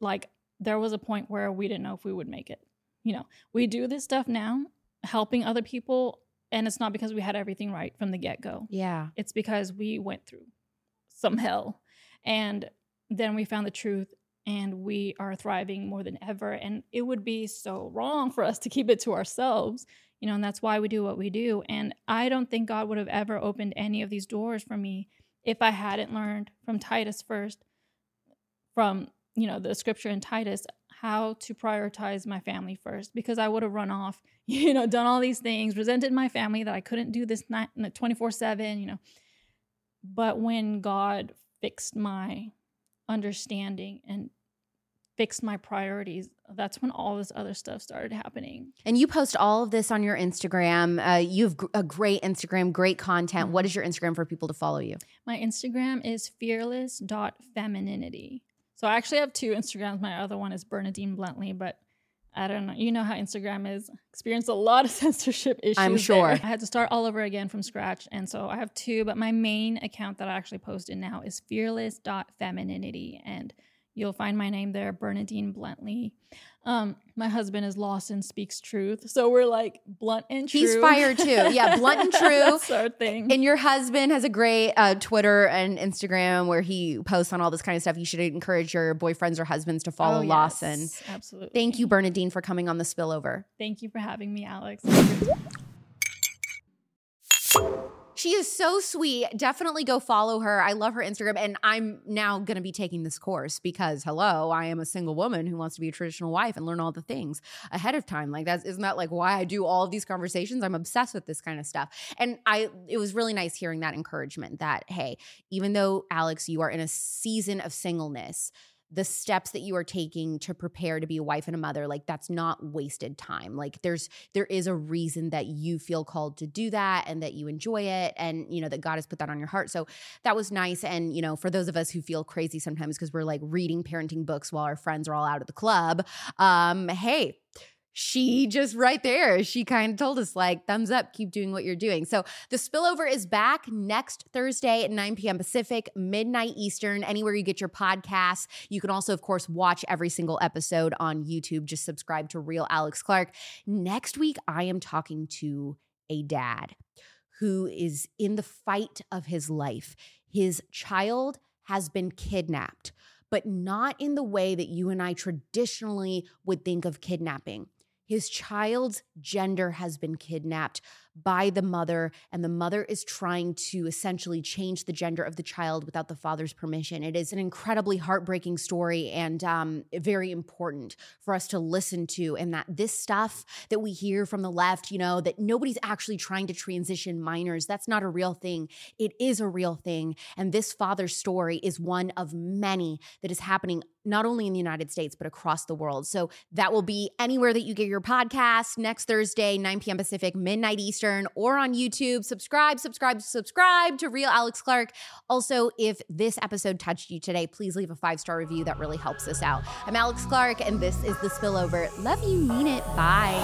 like, there was a point where we didn't know if we would make it. You know, we do this stuff now, helping other people. And it's not because we had everything right from the get go. Yeah. It's because we went through some hell. And then we found the truth and we are thriving more than ever. And it would be so wrong for us to keep it to ourselves, you know, and that's why we do what we do. And I don't think God would have ever opened any of these doors for me if I hadn't learned from Titus first, from, you know, the scripture in Titus, how to prioritize my family first, because I would have run off, *laughs* you know, done all these things, resented my family that I couldn't do this 24 7, you know. But when God fixed my understanding and fixed my priorities, that's when all this other stuff started happening. And you post all of this on your Instagram. Uh, you have a great Instagram, great content. What is your Instagram for people to follow you? My Instagram is fearless.femininity. So I actually have two Instagrams. My other one is Bernadine Bluntly, but I don't know. You know how Instagram is. Experienced a lot of *laughs* censorship issues. I'm sure. There. I had to start all over again from scratch. And so I have two, but my main account that I actually post in now is fearless.femininity. And you'll find my name there, Bernadine Bluntly. Um, my husband is Lawson speaks truth. So we're like blunt and true. He's fire too. Yeah, *laughs* blunt and true. That's our thing. And your husband has a great uh, Twitter and Instagram where he posts on all this kind of stuff. You should encourage your boyfriends or husbands to follow Oh, yes, Lawson. Absolutely. Thank you, Bernadine, for coming on the spillover. Thank you for having me, Alex. She is so sweet. Definitely go follow her. I love her Instagram. And I'm now going to be taking this course because, hello, I am a single woman who wants to be a traditional wife and learn all the things ahead of time. Like, that's, isn't that like why I do all of these conversations? I'm obsessed with this kind of stuff. And I, it was really nice hearing that encouragement that, hey, even though, Alex, you are in a season of singleness, the steps that you are taking to prepare to be a wife and a mother like that's not wasted time. Like there's there is a reason that you feel called to do that and that you enjoy it and you know that God has put that on your heart. So that was nice. And you know for those of us who feel crazy sometimes because we're like reading parenting books while our friends are all out at the club um hey she just right there, she kind of told us, like, thumbs up, keep doing what you're doing. So the spillover is back next Thursday at 9 p.m. Pacific, midnight Eastern, anywhere you get your podcasts. You can also, of course, watch every single episode on YouTube. Just subscribe to Real Alex Clark. Next week, I am talking to a dad who is in the fight of his life. His child has been kidnapped, but not in the way that you and I traditionally would think of kidnapping. His child's gender has been kidnapped by the mother, and the mother is trying to essentially change the gender of the child without the father's permission. It is an incredibly heartbreaking story and um, very important for us to listen to. And that this stuff that we hear from the left, you know, that nobody's actually trying to transition minors, that's not a real thing. It is a real thing. And this father's story is one of many that is happening not only in the United States, but across the world. So that will be anywhere that you get your podcast next Thursday, 9 p.m. Pacific, midnight Eastern, or on YouTube. Subscribe, subscribe, subscribe to Real Alex Clark. Also, if this episode touched you today, please leave a five star review. That really helps us out. I'm Alex Clark, and this is The Spillover. Love you, mean it. Bye.